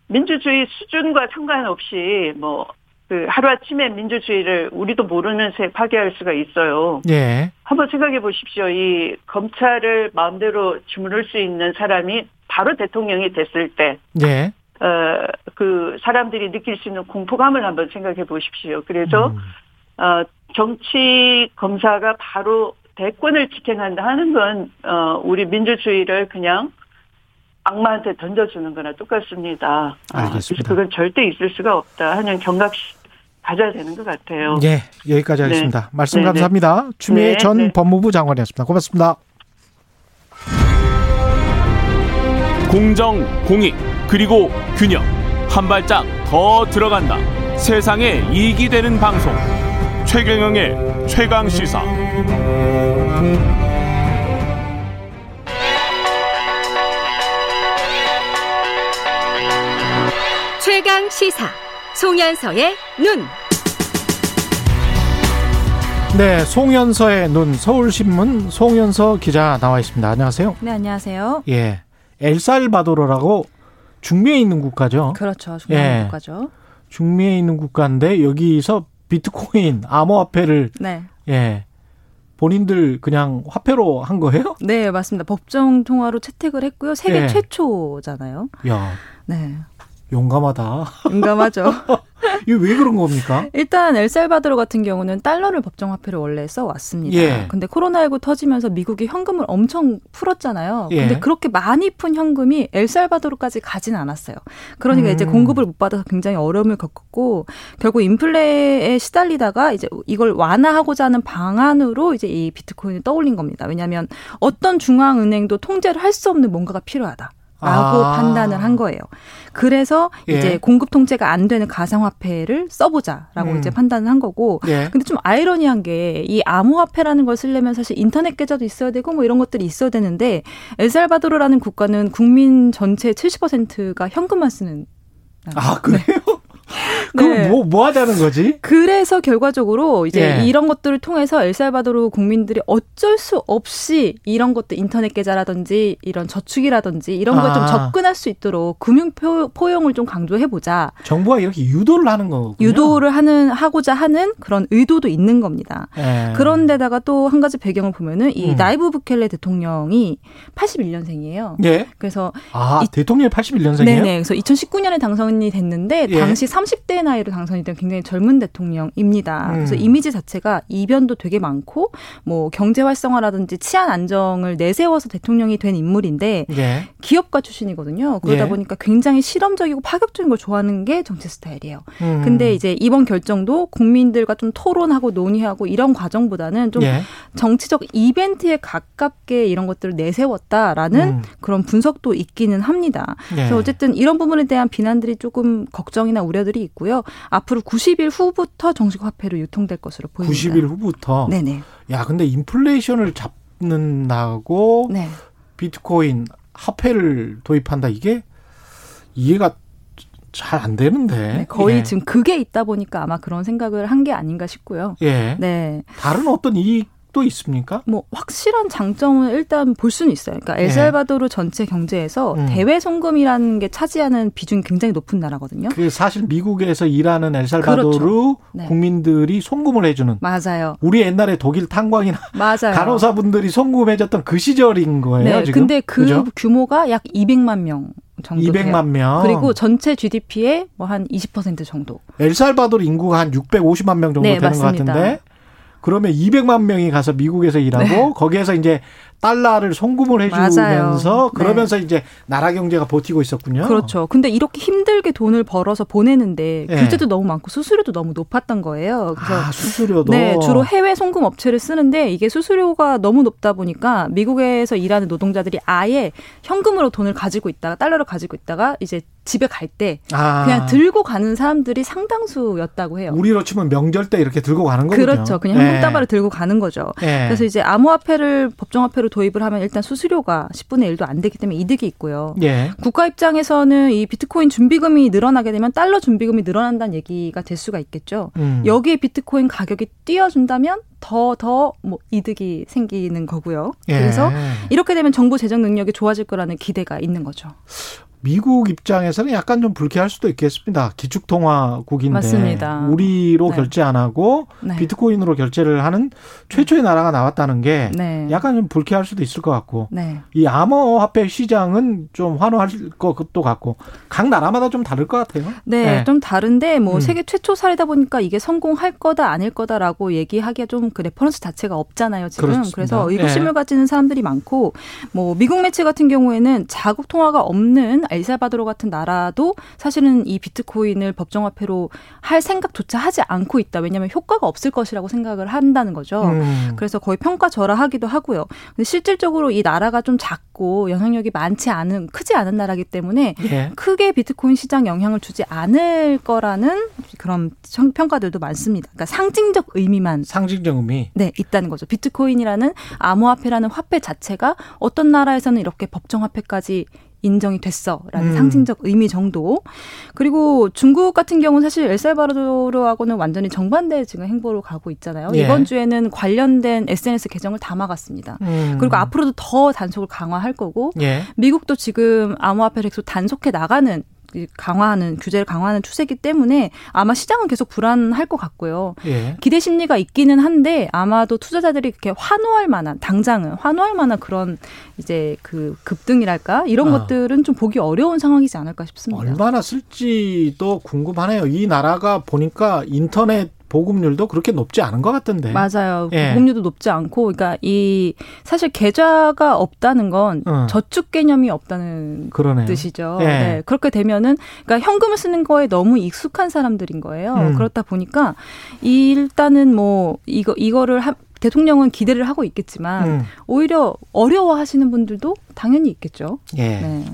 민주주의 수준과 상관없이 뭐, 그 하루아침에 민주주의를 우리도 모르는 새 파괴할 수가 있어요. 예. 한번 생각해 보십시오. 이 검찰을 마음대로 주무를 수 있는 사람이 바로 대통령이 됐을 때, 예. 어, 그 사람들이 느낄 수 있는 공포감을 한번 생각해 보십시오. 그래서, 음. 어, 정치 검사가 바로 대권을 직행한다 하는 건, 어, 우리 민주주의를 그냥 악마한테 던져주는 거나 똑같습니다. 아, 알겠습니다. 그래서 그건 절대 있을 수가 없다 하는 경각 가져야 되는 것 같아요. 예, 여기까지 하겠습니다. 말씀 네, 네. 감사합니다. 추미애 네, 전 네. 법무부 장관이었습니다. 고맙습니다. 공정, 공익, 그리고 균형. 한 발짝 더 들어간다. 세상에 이익이 되는 방송. 최경영의 최강 시사. 최강 시사 송현서의 눈. 네, 송현서의 눈 서울신문 송현서 기자 나와 있습니다. 안녕하세요. 네, 안녕하세요. 예. 엘살바도르라고 중미에 있는 국가죠. 그렇죠. 중요한 예. 국가죠. 중미에 있는 국가인데 여기서 비트코인 암호화폐를 네. 예. 본인들 그냥 화폐로 한 거예요? 네, 맞습니다. 법정 통화로 채택을 했고요. 세계 예. 최초잖아요. 야, 네. 용감하다. 용감하죠. 이게 왜 그런 겁니까? 일단 엘살바도르 같은 경우는 달러를 법정 화폐로 원래 써 왔습니다. 예. 근데 코로나19 터지면서 미국이 현금을 엄청 풀었잖아요. 예. 근데 그렇게 많이 푼 현금이 엘살바도르까지 가진 않았어요. 그러니까 음. 이제 공급을 못 받아서 굉장히 어려움을 겪었고 결국 인플레에 시달리다가 이제 이걸 완화하고자 하는 방안으로 이제 이 비트코인을 떠올린 겁니다. 왜냐하면 어떤 중앙은행도 통제를 할 수 없는 뭔가가 필요하다. 라고 아. 판단을 한 거예요. 그래서 예. 이제 공급 통제가 안 되는 가상화폐를 써보자라고 음. 이제 판단을 한 거고. 예. 근데 좀 아이러니한 게 이 암호화폐라는 걸 쓰려면 사실 인터넷 계좌도 있어야 되고 뭐 이런 것들이 있어야 되는데 엘살바도르라는 국가는 국민 전체 70%가 현금만 쓰는. 아, 그래요? 그럼 네. 뭐, 뭐 하자는 거지? 그래서 결과적으로 이제 예. 이런 것들을 통해서 엘살바도르 국민들이 어쩔 수 없이 이런 것들 인터넷 계좌라든지 이런 저축이라든지 이런 거에 아. 좀 접근할 수 있도록 금융 포- 포용을 좀 강조해 보자. 정부가 이렇게 유도를 하는 거군요. 유도를 하는 하고자 하는 그런 의도도 있는 겁니다. 예. 그런데다가 또 한 가지 배경을 보면은 이 음. 나이브 부켈레 대통령이 81년생이에요. 예. 그래서 아, 이- 대통령이 81년생이에요? 네네. 그래서 2019년에 당선이 됐는데 예. 당시 30대 나이로 당선이 된 굉장히 젊은 대통령입니다. 음. 그래서 이미지 자체가 이변도 되게 많고 뭐 경제 활성화라든지 치안 안정을 내세워서 대통령이 된 인물인데 예. 기업가 출신이거든요. 그러다 예. 보니까 굉장히 실험적이고 파격적인 걸 좋아하는 게 정치 스타일이에요. 음. 근데 이제 이번 결정도 국민들과 좀 토론하고 논의하고 이런 과정보다는 좀 예. 정치적 이벤트에 가깝게 이런 것들을 내세웠다라는 음. 그런 분석도 있기는 합니다. 예. 그래서 어쨌든 이런 부분에 대한 비난들이 조금 걱정이나 우려 들이 있고요. 앞으로 90일 후부터 정식 화폐로 유통될 것으로 보입니다. 90일 후부터. 네네. 야, 근데 인플레이션을 잡는다고 네. 비트코인 화폐를 도입한다. 이게 이해가 잘안 되는데. 네, 거의 예. 지금 그게 있다 보니까 아마 그런 생각을 한 게 아닌가 싶고요. 예. 네. 다른 어떤 이익 장점도 있습니까? 뭐 확실한 장점은 일단 볼 수는 있어요. 그러니까 엘살바도르 전체 경제에서 음. 대외 송금이라는 게 차지하는 비중이 굉장히 높은 나라거든요. 그 사실 미국에서 일하는 엘살바도르 그렇죠. 네. 국민들이 송금을 해주는 맞아요. 우리 옛날에 독일 탄광이나 맞아요. 간호사분들이 송금해줬던 그 시절인 거예요. 네, 지금. 근데 그 그죠? 규모가 약 200만 명 정도 돼요. 200만 명. 그리고 전체 GDP의 뭐 한 20% 정도. 엘살바도르 인구가 한 650만 명 정도 네, 되는 맞습니다. 것 같은데 그러면 200만 명이 가서 미국에서 일하고 네. 거기에서 이제 달러를 송금을 해주면서 맞아요. 그러면서 이제 나라 경제가 버티고 있었군요. 그렇죠. 근데 이렇게 힘들게 돈을 벌어서 보내는데 네. 규제도 너무 많고 수수료도 너무 높았던 거예요. 그래서 아, 수수료도. 네, 주로 해외 송금 업체를 쓰는데 이게 수수료가 너무 높다 보니까 미국에서 일하는 노동자들이 아예 현금으로 돈을 가지고 있다가 달러를 가지고 있다가 이제 집에 갈때 아. 그냥 들고 가는 사람들이 상당수였다고 해요. 우리로 치면 명절 때 이렇게 들고 가는 거군요. 그렇죠. 그냥 현금 따발을 들고 가는 거죠. 네. 그래서 이제 암호화폐를 법정화폐로 도입을 하면 일단 수수료가 10분의 1도 안 되기 때문에 이득이 있고요. 예. 국가 입장에서는 이 비트코인 준비금이 늘어나게 되면 달러 준비금이 늘어난다는 얘기가 될 수가 있겠죠. 음. 여기에 비트코인 가격이 뛰어준다면 더 더 뭐 이득이 생기는 거고요. 예. 그래서 이렇게 되면 정부 재정 능력이 좋아질 거라는 기대가 있는 거죠. 미국 입장에서는 약간 좀 불쾌할 수도 있겠습니다. 기축통화국인데 맞습니다. 우리로 네. 결제 안 하고 네. 비트코인으로 결제를 하는 최초의 나라가 나왔다는 게 네. 약간 좀 불쾌할 수도 있을 것 같고 네. 이 암호 화폐 시장은 좀 환호할 것도 같고 각 나라마다 좀 다를 것 같아요. 네, 좀 다른데 뭐 음. 세계 최초 사례다 보니까 이게 성공할 거다 아닐 거다라고 얘기하기가 좀 그 reference 자체가 없잖아요 지금. 그렇습니다. 그래서 의구심을 예. 가지는 사람들이 많고 뭐 미국 매체 같은 경우에는 자국 통화가 없는 엘살바도르 같은 나라도 사실은 이 비트코인을 법정화폐로 할 생각조차 하지 않고 있다. 왜냐하면 효과가 없을 것이라고 생각을 한다는 거죠. 음. 그래서 거의 평가절하하기도 하고요. 근데 실질적으로 이 나라가 좀 작고 영향력이 많지 않은 크지 않은 나라기 때문에 예. 크게 비트코인 시장 영향을 주지 않을 거라는 그런 청- 평가들도 많습니다. 그러니까 상징적 의미만 상징적 의미. 네, 있다는 거죠. 비트코인이라는 암호화폐라는 화폐 자체가 어떤 나라에서는 이렇게 법정화폐까지 인정이 됐어라는 음. 상징적 의미 정도. 그리고 중국 같은 경우는 사실 엘살바도르하고는 완전히 정반대 지금 행보로 가고 있잖아요. 예. 이번 주에는 관련된 SNS 계정을 다 막았습니다. 음. 그리고 앞으로도 더 단속을 강화할 거고 예. 미국도 지금 암호화폐를 계속 단속해 나가는 이 강화하는 규제를 강화하는 추세이기 때문에 아마 시장은 계속 불안할 것 같고요. 예. 기대 심리가 있기는 한데 아마도 투자자들이 그렇게 환호할 만한 당장은 환호할 만한 그런 이제 그 급등이랄까 이런 아. 것들은 좀 보기 어려운 상황이지 않을까 싶습니다. 얼마나 쓸지도 궁금하네요. 이 나라가 보니까 인터넷 보급률도 그렇게 높지 않은 것 같던데. 맞아요. 예. 보급률도 높지 않고, 그러니까 이 사실 계좌가 없다는 건 어. 저축 개념이 없다는 그러네요. 뜻이죠. 예. 네. 그렇게 되면은 그러니까 현금을 쓰는 거에 너무 익숙한 사람들인 거예요. 음. 그렇다 보니까 일단은 뭐 이거 이거를 하, 대통령은 기대를 하고 있겠지만 음. 오히려 어려워하시는 분들도 당연히 있겠죠. 예. 네.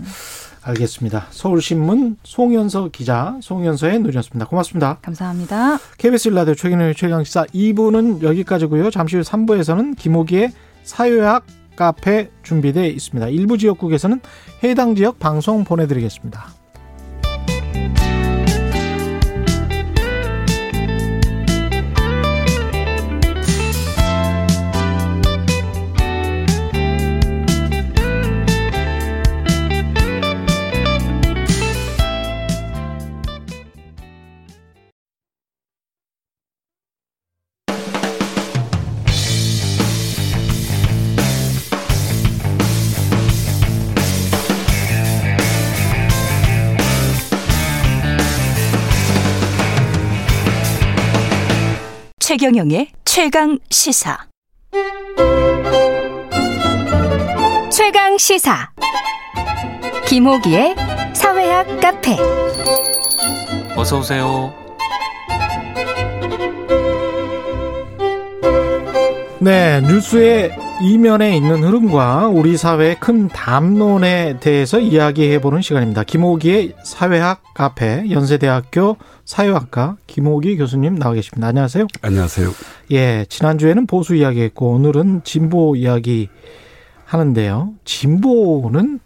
알겠습니다. 서울신문 송현서 기자, 송현서의 눈이었습니다. 고맙습니다. 감사합니다. KBS 일라디오 최근의 최강시사 2부는 여기까지고요. 잠시 후 3부에서는 김호기의 사회학 카페 준비되어 있습니다. 일부 지역국에서는 해당 지역 방송 보내드리겠습니다. 최경영의 최강 시사. 최강 시사. 김호기의 사회학 카페. 어서 오세요. 네, 뉴스의 이면에 있는 흐름과 우리 사회의 큰 담론에 대해서 이야기해보는 시간입니다. 김호기의 사회학 카페, 연세대학교 사회학과 김호기 교수님 나와 계십니다. 안녕하세요. 안녕하세요. 예, 지난주에는 보수 이야기했고, 오늘은 진보 이야기 하는데요. 진보는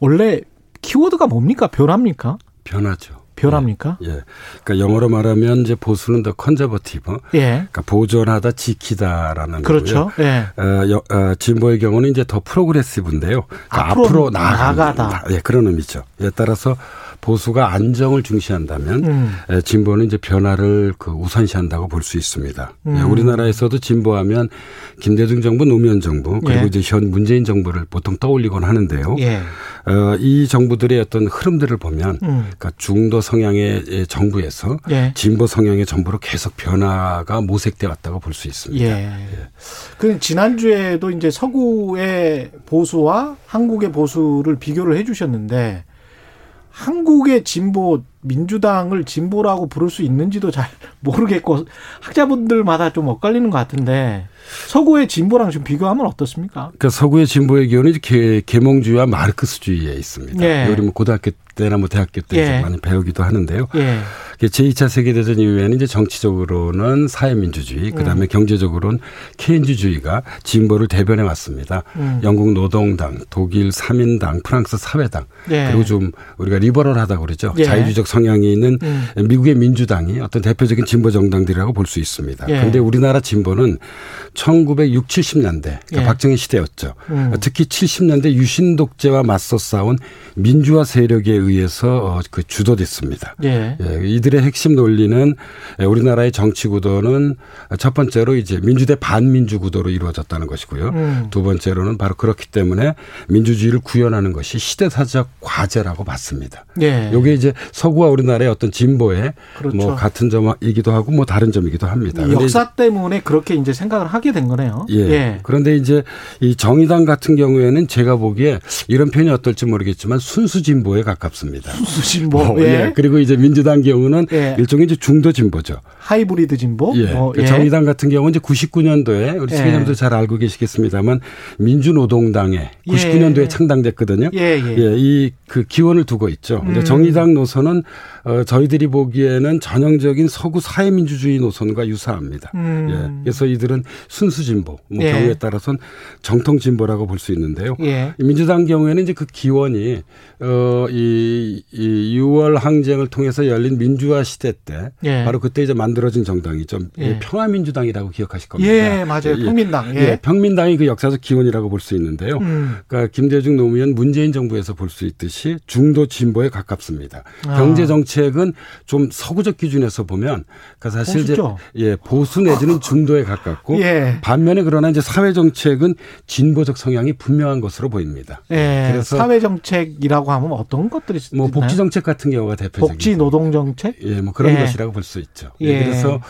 원래 키워드가 뭡니까? 변합니까? 변하죠. 변합니까? 예. 그러니까 영어로 말하면 이제 보수는 the conservative. 예. 그러니까 보존하다 지키다라는 그렇죠. 거고요. 예. 어, 여- 어, 진보의 경우는 이제 the progressive인데요. 그러니까 앞으로 앞으로. 나아가다. 예, 그런 의미죠. 예, 따라서 보수가 안정을 중시한다면 음. 에, 진보는 이제 변화를 그 우선시한다고 볼 수 있습니다. 예, 음. 우리나라에서도 진보하면 김대중 정부, 노무현 정부 그리고 예. 이제 현 문재인 정부를 보통 떠올리곤 하는데요. 예. 어, 이 정부들의 어떤 흐름들을 보면 음. 그러니까 중도 성향의 예, 정부에서 예. 진보 성향의 정부로 계속 변화가 모색돼 왔다고 볼 수 있습니다. 예. 그 지난주에도 이제 서구의 보수와 한국의 보수를 비교를 해 주셨는데 한국의 진보 민주당을 진보라고 부를 수 있는지도 잘 모르겠고 학자분들마다 좀 엇갈리는 것 같은데 서구의 진보랑 좀 비교하면 어떻습니까? 그러니까 서구의 진보의 이제 개, 계몽주의와 마르크스주의에 있습니다. 예. 우리 뭐 고등학교 때나 뭐 대학교 때 예. 좀 많이 배우기도 하는데요. 예. 제2차 세계대전 이후에는 이제 정치적으로는 사회민주주의, 그 다음에 음. 경제적으로는 케인주주의가 진보를 대변해 왔습니다. 음. 영국 노동당, 독일 사민당, 프랑스 사회당, 예. 그리고 좀 우리가 리버럴하다고 그러죠. 예. 자유주의적 성향이 있는 음. 미국의 민주당이 어떤 대표적인 진보 정당들이라고 볼 수 있습니다. 예. 그런데 우리나라 진보는 1960, 70년대 그러니까 예. 박정희 시대였죠. 음. 특히 70년대 유신 독재와 맞서 싸운 민주화 세력에 의해서 어, 그 주도됐습니다. 예. 예, 이들의 핵심 논리는 예, 우리나라의 정치 구도는 첫 번째로 이제 민주 대 반민주 구도로 이루어졌다는 것이고요. 음. 두 번째로는 바로 그렇기 때문에 민주주의를 구현하는 것이 시대사적 과제라고 봤습니다. 예. 요게 이제 서구와 우리나라의 어떤 진보의 그렇죠. 뭐 같은 점이기도 하고 뭐 다른 점이기도 합니다. 역사 때문에 그렇게 이제 생각을 하게 된 거네요. 예. 그런데 이제 이 정의당 같은 경우에는 제가 보기에 이런 표현이 어떨지 모르겠지만 순수 진보에 가깝습니다. 순수 진보. 어, 예. 예. 그리고 이제 민주당 경우는 예. 일종의 이제 중도 진보죠. 하이브리드 진보. 예. 뭐, 그 정의당 같은 경우는 이제 99년도에 우리 예. 시민님도 잘 알고 계시겠습니다만 민주노동당에 99년도에 예. 창당됐거든요. 예, 예. 이 그 기원을 두고 있죠. 음. 정의당 노선은 어, 저희들이 보기에는 전형적인 서구 사회민주주의 노선과 유사합니다. 음. 예. 그래서 이들은 순수 진보, 뭐 예. 경우에 따라서는 정통 진보라고 볼 수 있는데요. 예. 이 민주당 경우에는 이제 그 기원이 어이 이 6월 항쟁을 통해서 열린 민주화 시대 때 예. 바로 그때 이제 만들어진 정당이죠. 예. 예, 평화민주당이라고 기억하실 겁니다. 예, 맞아요. 평민당. 예. 평민당이 그 역사적 기원이라고 볼 수 있는데요. 음. 그러니까 김대중 노무현 문재인 정부에서 볼 수 있듯이 중도 진보에 가깝습니다. 아. 경제 정책은 좀 서구적 기준에서 보면 그러니까 사실 보수죠. 이제 예, 보수 내지는 중도에 가깝고 예. 반면에 그러나 이제 사회 정책은 진보적 성향이 분명한 것으로 보입니다. 예. 그래서 사회 정책이라고 하면 어떤 것들이 뭐 있나요? 복지 정책 같은 경우가 대표적인 복지 노동 정책? 예, 뭐 그런 예. 것이라고 볼 수 있죠. 예. 예. 그래서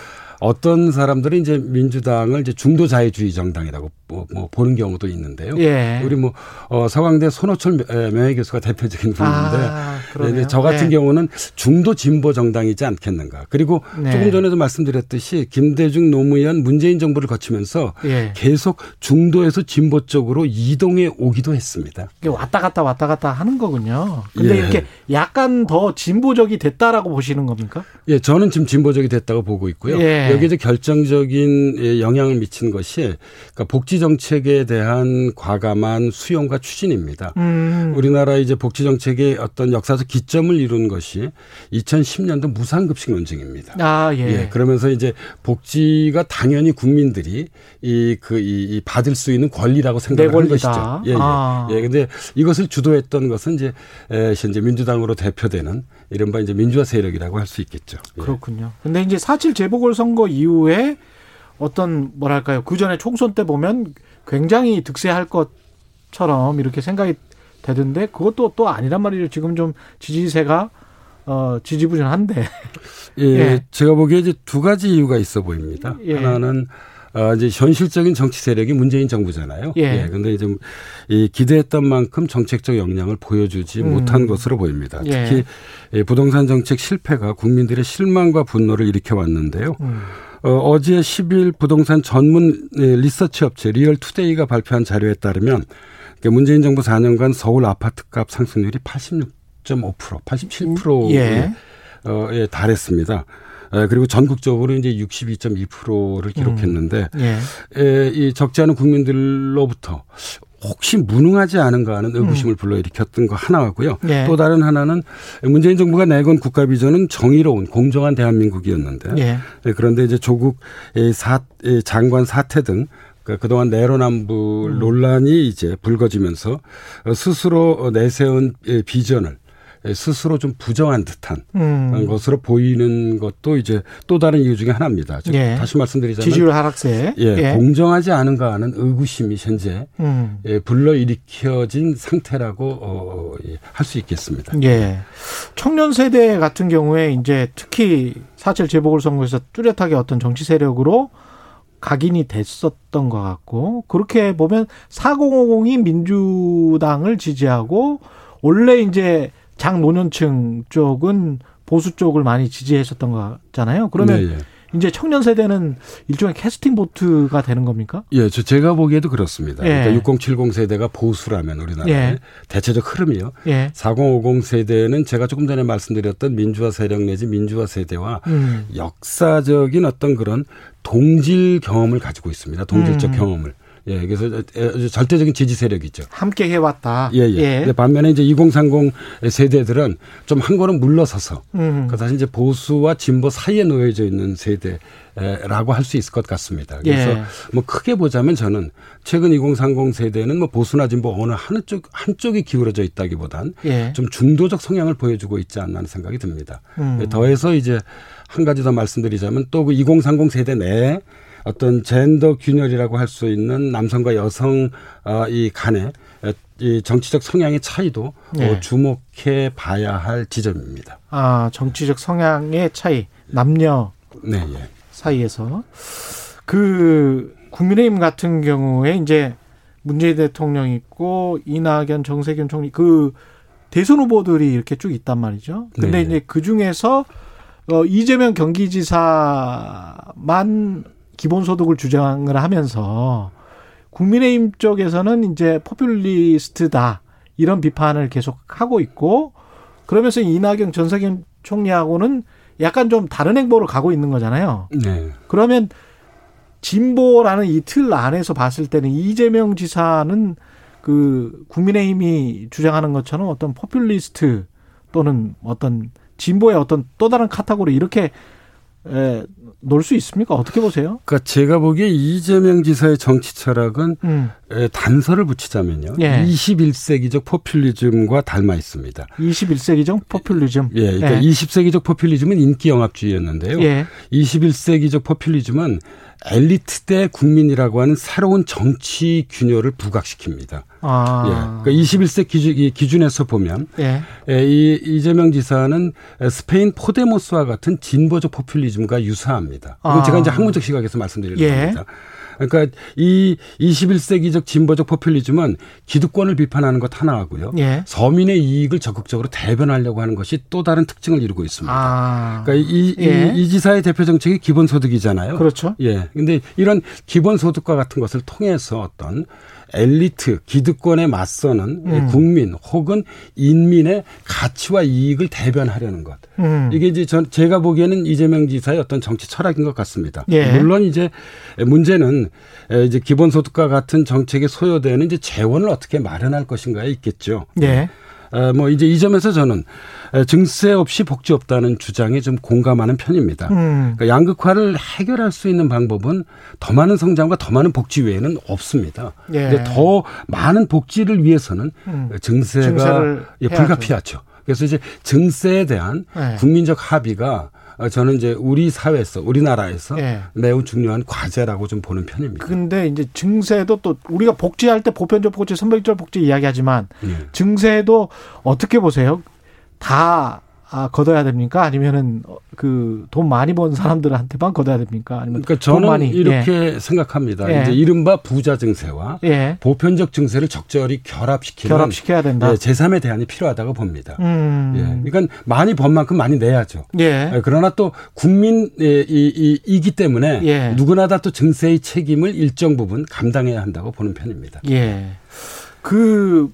어떤 사람들은 이제 민주당을 이제 중도 자유주의 정당이라고 뭐, 뭐 보는 경우도 있는데요. 예. 우리 뭐 어, 서강대 손호철 명- 명예 교수가 대표적인 분인데 아. 네, 저 같은 네. 경우는 중도 진보 정당이지 않겠는가. 그리고 네. 조금 전에도 말씀드렸듯이 김대중 노무현 문재인 정부를 거치면서 예. 계속 중도에서 진보 쪽으로 이동해 오기도 했습니다. 왔다 갔다 왔다 갔다 하는 거군요. 근데 예. 이렇게 약간 더 진보적이 됐다라고 보시는 겁니까? 예, 저는 지금 진보적이 됐다고 보고 있고요. 예. 여기에 결정적인 예, 영향을 미친 것이 그러니까 복지 정책에 대한 과감한 수용과 추진입니다. 음. 우리나라 이제 복지 정책의 어떤 역사적 기점을 이룬 것이 2010년도 무상급식 논쟁입니다. 아, 예. 예, 그러면서 이제 복지가 당연히 국민들이 이 그이 받을 수 있는 권리라고 생각하는. 것이죠. 예, 예. 아. 예. 근데 이것을 주도했던 것은 이제 에, 현재 민주당으로 대표되는 이른바 이제 민주화 세력이라고 할 수 있겠죠. 예. 그렇군요. 근데 이제 4.7 재보궐 선거 이후에 어떤 뭐랄까요. 그 전에 총선 때 보면 굉장히 득세할 것처럼 이렇게 생각이 되던데 그것도 또 아니란 말이죠. 지금 좀 지지세가 어 지지부진한데. 예, 예. 제가 보기에 이제 두 가지 이유가 있어 보입니다. 예. 하나는 어, 이제 현실적인 정치 세력이 문재인 정부잖아요. 예. 근데 이제 이 기대했던 만큼 정책적 역량을 보여주지 음. 못한 것으로 보입니다. 예. 특히 이 부동산 정책 실패가 국민들의 실망과 분노를 일으켜 왔는데요. 음. 어, 어제 10일 부동산 전문 예, 리서치 업체 리얼투데이가 발표한 자료에 따르면 문재인 정부 4년간 서울 아파트값 상승률이 86.5% 87%에 예. 어, 에 달했습니다. 에, 그리고 전국적으로 이제 62.2%를 기록했는데 예. 에, 이 적지 않은 국민들로부터 혹시 무능하지 않은가 하는 의구심을 음. 불러일으켰던 거 하나고요. 예. 또 다른 하나는 문재인 정부가 내건 국가 비전은 정의로운 공정한 대한민국이었는데 예. 그런데 이제 조국 사, 장관 사태 등그 그동안 내로남불 음. 논란이 이제 불거지면서 스스로 내세운 비전을 스스로 좀 부정한 듯한 음. 것으로 보이는 것도 이제 또 다른 이유 중에 하나입니다. 예. 다시 말씀드리자면 지지율 하락세. 예, 예. 공정하지 않은가 하는 의구심이 현재 음. 예, 불러일으켜진 상태라고 어, 예, 할수 있겠습니다. 예. 청년 세대 같은 경우에 이제 특히 사실 재보궐선거에서 뚜렷하게 어떤 정치 세력으로 각인이 됐었던 것 같고 그렇게 보면 4050이 민주당을 지지하고 원래 이제 장노년층 쪽은 보수 쪽을 많이 지지했었던 거잖아요. 그러면 네, 예. 이제 청년 세대는 일종의 캐스팅 보트가 되는 겁니까? 예, 저 제가 보기에도 그렇습니다. 예. 그러니까 6070 세대가 보수라면 우리나라의 예. 대체적 흐름이요. 예. 4050 세대는 제가 조금 전에 말씀드렸던 민주화 세력 내지 민주화 세대와 음. 역사적인 어떤 그런 동질 경험을 가지고 있습니다. 동질적 음. 경험을. 예, 그래서 절대적인 지지 세력이죠. 함께 해왔다. 예, 예. 예. 반면에 이제 2030 세대들은 좀 한 걸음 물러서서 음. 그 사실 이제 보수와 진보 사이에 놓여져 있는 세대라고 할 수 있을 것 같습니다. 그래서 예. 뭐 크게 보자면 저는 최근 2030 세대는 뭐 보수나 진보 어느 한 쪽 한쪽이 기울어져 있다기보단 예. 좀 중도적 성향을 보여주고 있지 않나 하는 생각이 듭니다. 음. 더해서 이제 한 가지 더 말씀드리자면 또 그 2030 세대 내에 어떤 젠더 균열이라고 할 수 있는 남성과 여성 어, 이 간의 이 정치적 성향의 차이도 네. 주목해 봐야 할 지점입니다. 아 정치적 성향의 차이 남녀 네, 예. 사이에서 그 국민의힘 같은 경우에 이제 문재인 대통령 있고 이낙연 정세균 총리 그 대선 후보들이 이렇게 쭉 있단 말이죠. 근데 네. 이제 그 중에서 어 이재명 경기지사만 기본소득을 주장을 하면서 국민의힘 쪽에서는 이제 포퓰리스트다 이런 비판을 계속 하고 있고 그러면서 이낙연 전세균 총리하고는 약간 좀 다른 행보를 가고 있는 거잖아요. 네. 그러면 진보라는 이 틀 안에서 봤을 때는 이재명 지사는 그 국민의힘이 주장하는 것처럼 어떤 포퓰리스트 또는 어떤 진보의 어떤 또 다른 카테고리 이렇게 에, 놓을 수 있습니까? 어떻게 보세요? 그러니까 제가 보기에 이재명 지사의 정치 철학은 음. 에, 단서를 붙이자면요. 예. 21세기적 포퓰리즘과 닮아 있습니다. 21세기적 포퓰리즘. 예, 그러니까 예. 20세기적 포퓰리즘은 인기 영합주의였는데요. 예. 21세기적 포퓰리즘은 엘리트 대 국민이라고 하는 새로운 정치 균열을 부각시킵니다. 아. 예. 그러니까 21세 기준, 기준에서 보면 예. 예, 이 이재명 지사는 스페인 포데모스와 같은 진보적 포퓰리즘과 유사합니다. 이건 아. 제가 이제 학문적 시각에서 말씀드리는 예. 겁니다. 그러니까 이 21세기적 진보적 포퓰리즘은 기득권을 비판하는 것 하나하고요. 예. 서민의 이익을 적극적으로 대변하려고 하는 것이 또 다른 특징을 이루고 있습니다. 아. 그러니까 이, 예. 이, 이, 지사의 대표 정책이 기본소득이잖아요. 그렇죠. 예. 근데 이런 기본소득과 같은 것을 통해서 어떤 엘리트 기득권에 맞서는 음. 국민 혹은 인민의 가치와 이익을 대변하려는 것. 음. 이게 이제 전 제가 보기에는 이재명 지사의 어떤 정치 철학인 것 같습니다. 예. 물론 이제 문제는 이제 기본소득과 같은 정책에 소요되는 이제 재원을 어떻게 마련할 것인가에 있겠죠. 예. 어, 뭐 이제 이 점에서 저는 증세 없이 복지 없다는 주장에 좀 공감하는 편입니다. 음. 그러니까 양극화를 해결할 수 있는 방법은 더 많은 성장과 더 많은 복지 외에는 없습니다. 예. 근데 더 많은 복지를 위해서는 음. 증세가 예, 불가피하죠. 그래서 이제 증세에 대한 네. 국민적 합의가 저는 이제 우리 사회에서 우리나라에서 네. 매우 중요한 과제라고 좀 보는 편입니다. 근데 이제 증세도 또 우리가 복지할 때 보편적 복지, 선별적 복지 이야기하지만 네. 증세도 어떻게 보세요? 다 아, 걷어야 됩니까? 아니면은 그 돈 많이 번 사람들한테만 걷어야 됩니까? 아니면 그러니까 저는 많이, 이렇게 예. 생각합니다. 예. 이제 이른바 부자 증세와 예. 보편적 증세를 적절히 결합시키는 결합시켜야 된다. 예, 제3의 대안이 필요하다고 봅니다. 음. 예. 그러니까 많이 번 만큼 많이 내야죠. 예. 그러나 또 국민이기 때문에 예. 누구나 다 또 증세의 책임을 일정 부분 감당해야 한다고 보는 편입니다. 예. 그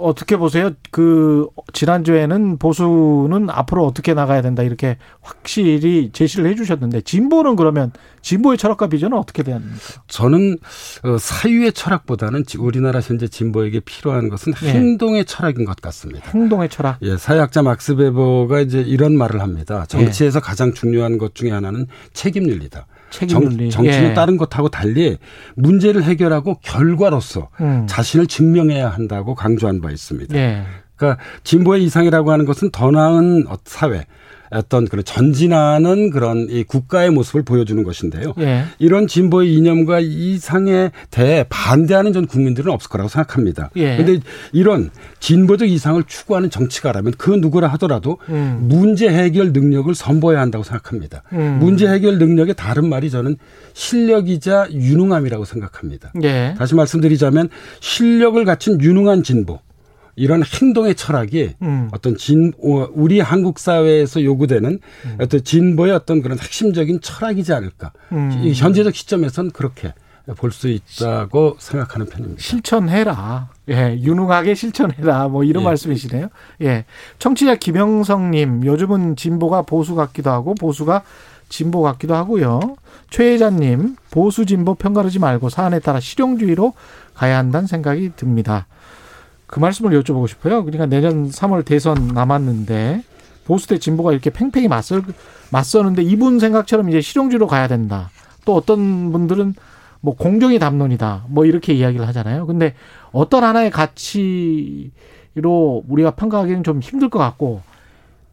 어, 어떻게 보세요? 그 지난주에는 보수는 앞으로 어떻게 나가야 된다 이렇게 확실히 제시를 해주셨는데 진보는 그러면 진보의 철학과 비전은 어떻게 됩니까? 저는 어, 사유의 철학보다는 지- 우리나라 현재 진보에게 필요한 것은 예. 행동의 철학인 것 같습니다. 행동의 철학. 예, 사회학자 막스 베버가 이제 이런 말을 합니다. 정치에서 가장 중요한 것 중에 하나는 책임 윤리다. 책임윤리. 정, 치는 예. 다른 것하고 달리 문제를 해결하고 결과로서 음. 자신을 증명해야 한다고 강조한 바 있습니다. 예. 그러니까 진보의 이상이라고 하는 것은 더 나은 어- 사회, 어떤 그런 전진하는 그런 이 국가의 모습을 보여주는 것인데요. 예. 이런 진보의 이념과 이상에 대해 반대하는 전 국민들은 없을 거라고 생각합니다. 예. 그런데 이런 진보적 이상을 추구하는 정치가라면 그 누구라 하더라도 음. 문제 해결 능력을 선보여야 한다고 생각합니다. 음. 문제 해결 능력의 다른 말이 저는 실력이자 유능함이라고 생각합니다. 예. 다시 말씀드리자면 실력을 갖춘 유능한 진보 이런 행동의 철학이 음. 어떤 진 어, 우리 한국 사회에서 요구되는 어떤 진보의 어떤 그런 핵심적인 철학이지 않을까. 음. 이 현재적 시점에선 그렇게 볼 수 있다고 생각하는 편입니다. 실천해라. 예, 유능하게 실천해라. 뭐 이런 예. 말씀이시네요. 예. 청취자 김영성 님, 요즘은 진보가 보수 같기도 하고 보수가 진보 같기도 하고요. 최혜자님, 보수 진보 편가르지 말고 사안에 따라 실용주의로 가야 한다는 생각이 듭니다. 그 말씀을 여쭤보고 싶어요. 그러니까 내년 3월 대선 남았는데 보수 대 진보가 이렇게 팽팽히 맞설 맞서는데 이분 생각처럼 이제 실용주의로 가야 된다. 또 어떤 분들은 뭐 공정의 담론이다. 뭐 이렇게 이야기를 하잖아요. 근데 어떤 하나의 가치로 우리가 평가하기는 좀 힘들 것 같고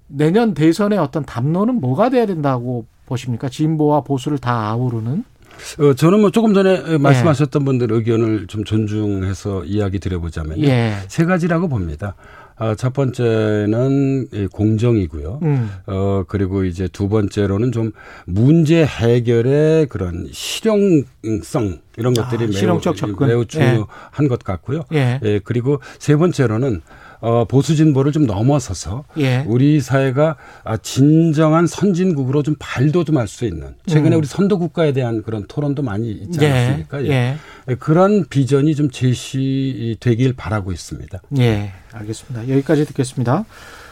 내년 대선의 어떤 담론은 뭐가 돼야 된다고 보십니까? 진보와 보수를 다 아우르는 어, 저는 뭐 조금 전에 예. 말씀하셨던 분들 의견을 좀 존중해서 이야기 드려보자면 예. 세 가지라고 봅니다. 아, 첫 번째는 이 공정이고요. 음. 어, 그리고 이제 두 번째로는 좀 문제 해결의 그런 실용성 이런 아, 것들이 매우, 실용적 접근. 매우 중요한 것 같고요. 예. 예, 그리고 세 번째로는 어, 보수 진보를 좀 넘어서서 예. 우리 사회가 아, 진정한 선진국으로 좀 발돋움할 수 있는 최근에 음. 우리 선도 국가에 대한 그런 토론도 많이 있지 예. 않았습니까? 예. 예, 그런 비전이 좀 제시되길 바라고 있습니다. 예, 알겠습니다. 여기까지 듣겠습니다.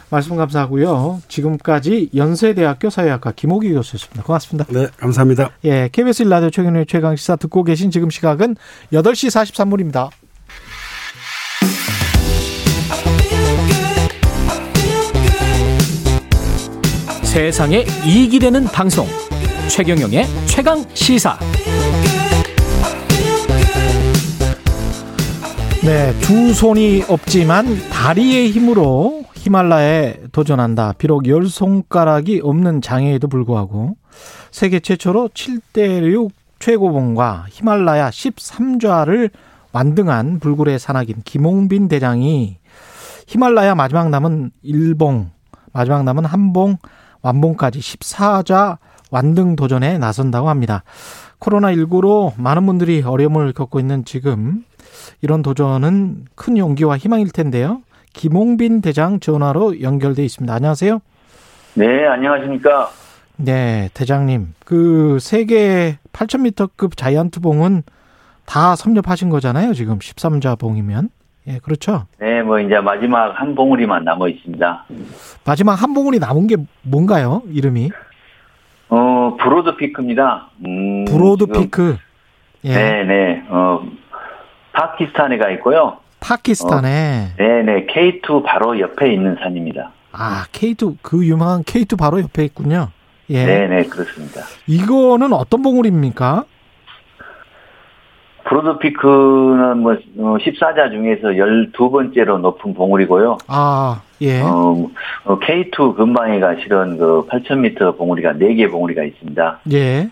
말씀 감사하고요. 지금까지 연세대학교 사회학과 김호기 교수였습니다. 고맙습니다. 네, 감사합니다. 예, KBS 일라디오 최경영의 최강 시사 듣고 계신 지금 시각은 8시 43분입니다. 세상에 이익이 되는 방송 최경영의 최강 시사 네, 두 손이 없지만 다리의 힘으로 히말라야에 도전한다. 비록 열 손가락이 없는 장애에도 불구하고 세계 최초로 7대6 최고봉과 히말라야 13좌를 완등한 불굴의 산악인 김홍빈 대장이 히말라야 마지막 남은 일봉, 마지막 남은 한봉, 완봉까지 14좌 완등 도전에 나선다고 합니다. 코로나19로 많은 분들이 어려움을 겪고 있는 지금 이런 도전은 큰 용기와 희망일 텐데요. 김홍빈 대장 전화로 연결돼 있습니다. 안녕하세요. 네, 안녕하십니까. 네, 대장님. 그 세계 8,000m급 자이언트 봉은 다 섭렵하신 거잖아요. 지금 13좌 봉이면. 예, 그렇죠. 네, 뭐 이제 마지막 한 봉우리만 남아 있습니다. 마지막 한 봉우리 남은 게 뭔가요? 이름이? 어, 브로드 피크입니다. 음, 브로드 피크. 예. 네, 네. 어, 파키스탄에 가 있고요. 파키스탄에 네, 네. K2 바로 옆에 있는 산입니다. 아, K2 그 유명한 K2 바로 옆에 있군요. 예. 네, 네, 그렇습니다. 이거는 어떤 봉우리입니까? 브로드 피크는 뭐 14자 중에서 12번째로 높은 봉우리고요. 아, 예. 어, 어, K2 근방에가 실은 그 8,000m 봉우리가 4개 봉우리가 있습니다. 예.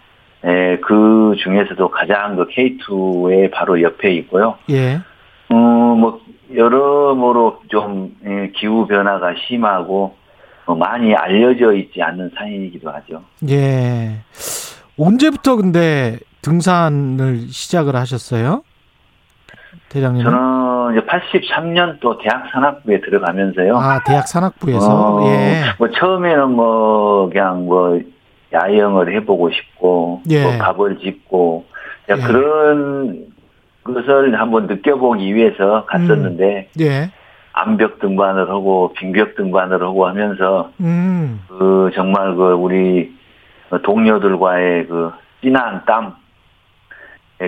예, 그 중에서도 가장 그 K2의 바로 옆에 있고요. 예. 어, 뭐, 여러모로 좀, 예, 기후 변화가 심하고, 어, 많이 알려져 있지 않는 산이기도 하죠. 예. 언제부터 근데 등산을 시작을 하셨어요? 대장님은? 저는 이제 83년 또 대학 산악부에 들어가면서요. 아, 대학 산악부에서? 어, 예. 뭐, 처음에는 뭐, 그냥 뭐, 야영을 해보고 싶고, 예. 뭐, 갑을 짚고, 예. 그런 것을 한번 느껴보기 위해서 갔었는데, 예. 암벽 등반을 하고 빙벽 등반을 하고 하면서 음. 그 정말 그 우리 동료들과의 그 진한 땀 예,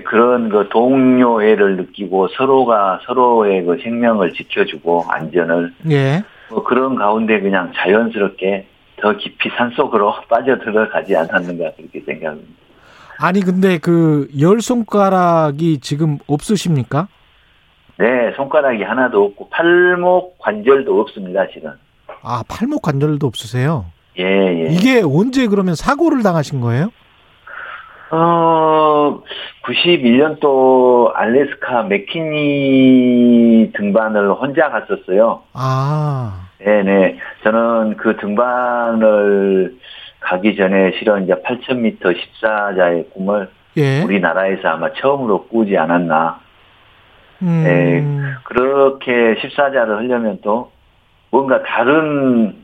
그런 그 동료애를 느끼고 서로가 서로의 그 생명을 지켜주고 안전을 예. 뭐 그런 가운데 그냥 자연스럽게 더 깊이 산속으로 빠져 들어가지 않았는가 그렇게 생각합니다. 아니 근데 그 열 손가락이 지금 없으십니까? 네, 손가락이 하나도 없고 팔목 관절도 없습니다, 지금. 아 팔목 관절도 없으세요? 예, 예. 이게 언제 그러면 사고를 당하신 거예요? 어, 91년도 알래스카 맥키니 등반을 혼자 갔었어요. 아, 네네. 저는 그 등반을 가기 전에 실은 이제 8,000m 14자의 꿈을 예. 우리나라에서 아마 처음으로 꾸지 않았나. 음, 네. 그렇게 14자를 하려면 또 뭔가 다른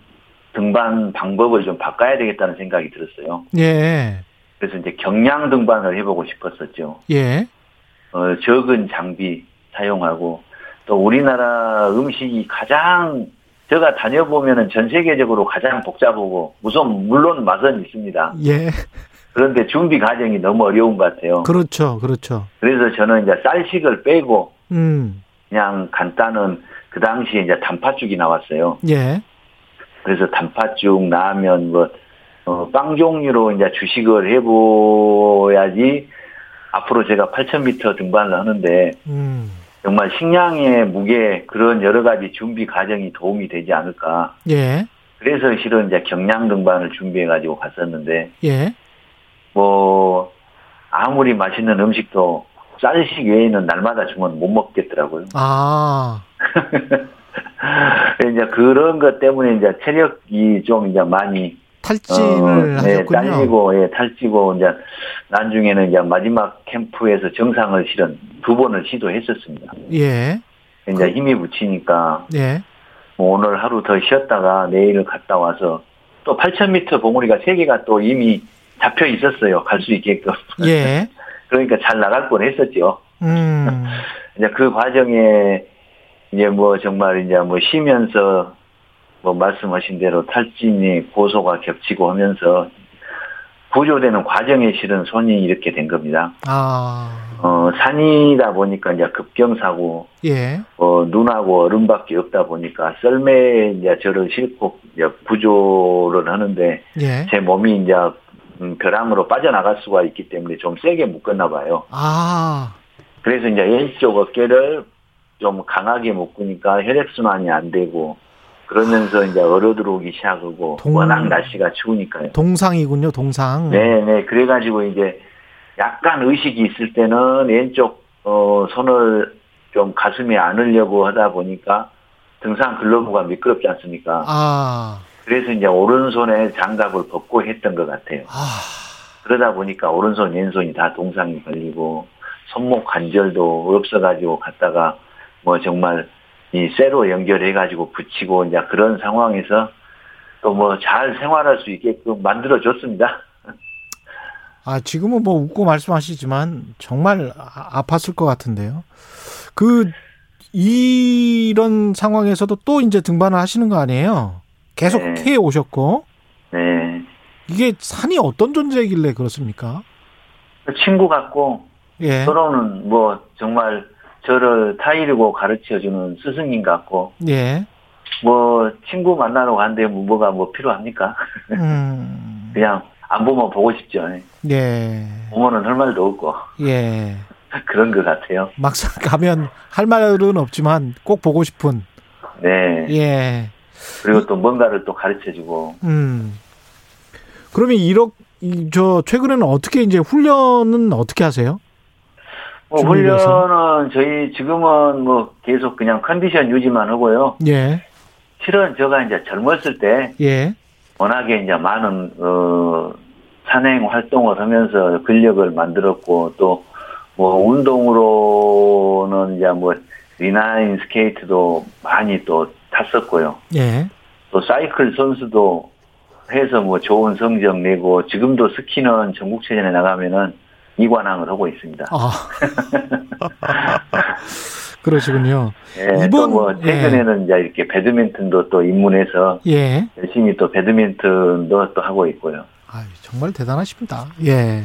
등반 방법을 좀 바꿔야 되겠다는 생각이 들었어요. 예, 그래서 이제 경량 등반을 해보고 싶었었죠. 예, 어, 적은 장비 사용하고 또 우리나라 음식이 가장 제가 다녀보면은 전 세계적으로 가장 복잡하고 우선 물론 맛은 있습니다. 예. 그런데 준비 과정이 너무 어려운 것 같아요. 그렇죠, 그렇죠. 그래서 저는 이제 쌀식을 빼고 음, 그냥 간단한 그 당시에 이제 단팥죽이 나왔어요. 예, 그래서 단팥죽, 라면, 뭐, 어, 빵 종류로 이제 주식을 해보야지 앞으로 제가 8,000m 등반을 하는데 음, 정말 식량의 무게 그런 여러 가지 준비 과정이 도움이 되지 않을까. 예, 그래서 실은 이제 경량 등반을 준비해 가지고 갔었는데 예, 뭐 아무리 맛있는 음식도 쌀식 외에는 날마다 주면 못 먹겠더라고요. 아, 이제 그런 것 때문에 이제 체력이 좀 이제 많이 탈진을 네, 하셨군요. 예, 탈지고 이제 나중에는 이제 마지막 캠프에서 정상을 실은 두 번을 시도했었습니다. 예, 이제 힘이 붙이니까 예, 뭐 오늘 하루 더 쉬었다가 내일 갔다 와서 또 8,000m 봉우리가 세 개가 또 이미 잡혀 있었어요. 갈 수 있게끔. 예, 그러니까 잘 나갈 뻔 했었죠. 음, 이제 그 과정에 이제 뭐 정말 이제 뭐 쉬면서 뭐 말씀하신 대로 탈진이 고소가 겹치고 하면서 구조되는 과정에 실은 손이 이렇게 된 겁니다. 아, 어, 산이다 보니까 이제 급경사고, 예, 어, 눈하고 얼음밖에 없다 보니까 썰매에 이제 저를 싣고 이제 구조를 하는데 예, 제 몸이 이제 음, 벼랑으로 빠져나갈 수가 있기 때문에 좀 세게 묶었나 봐요. 아, 그래서 이제 왼쪽 어깨를 좀 강하게 묶으니까 혈액순환이 안 되고 그러면서 이제 얼어 들어오기 시작하고 동- 워낙 날씨가 추우니까요. 동상이군요, 동상. 네네 그래가지고 이제 약간 의식이 있을 때는 왼쪽 어 손을 좀 가슴에 안으려고 하다 보니까 등산 글러브가 미끄럽지 않습니까? 아, 그래서 이제 오른손에 장갑을 벗고 했던 것 같아요. 아, 그러다 보니까 오른손 왼손이 다 동상이 걸리고 손목 관절도 없어가지고 갔다가 뭐 정말 이 쇠로 연결해 가지고 붙이고 이제 그런 상황에서 또 뭐 잘 생활할 수 있게끔 만들어 줬습니다. 아, 지금은 뭐 웃고 말씀하시지만 정말 아- 아팠을 것 같은데요. 그 이런 상황에서도 또 이제 등반을 하시는 거 아니에요? 계속 네. 해 오셨고 네. 이게 산이 어떤 존재이길래 그렇습니까? 친구 같고 예. 서로는 뭐 정말 저를 타이르고 가르쳐주는 스승님 같고 예. 뭐 친구 만나러 가는데 뭐 뭐가 뭐 필요합니까? 음. 그냥 안 보면 보고 싶죠. 예. 보면은 할 말도 없고 예. 그런 것 같아요. 막상 가면 할 말은 없지만 꼭 보고 싶은 네. 예. 그리고 또 뭔가를 또 가르쳐주고 음. 그러면 이렇 이저 최근에는 어떻게 이제 훈련은 어떻게 하세요? 뭐? 훈련은 저희 지금은 뭐 계속 그냥 컨디션 유지만 하고요. 예. 실은 제가 이제 젊었을 때 예. 워낙에 이제 많은 어 산행 활동을 하면서 근력을 만들었고 또 뭐 운동으로는 이제 뭐 리나인 스케이트도 많이 또 탔었고요. 예. 또 사이클 선수도 해서 뭐 좋은 성적 내고 지금도 스키는 전국체전에 나가면은 이관왕을 하고 있습니다. 아. 그러시군요. 예, 이번- 또뭐 최근에는 이제 이렇게 배드민턴도 또 입문해서 예. 열심히 또 배드민턴도 또 하고 있고요. 정말 대단하십니다. 예.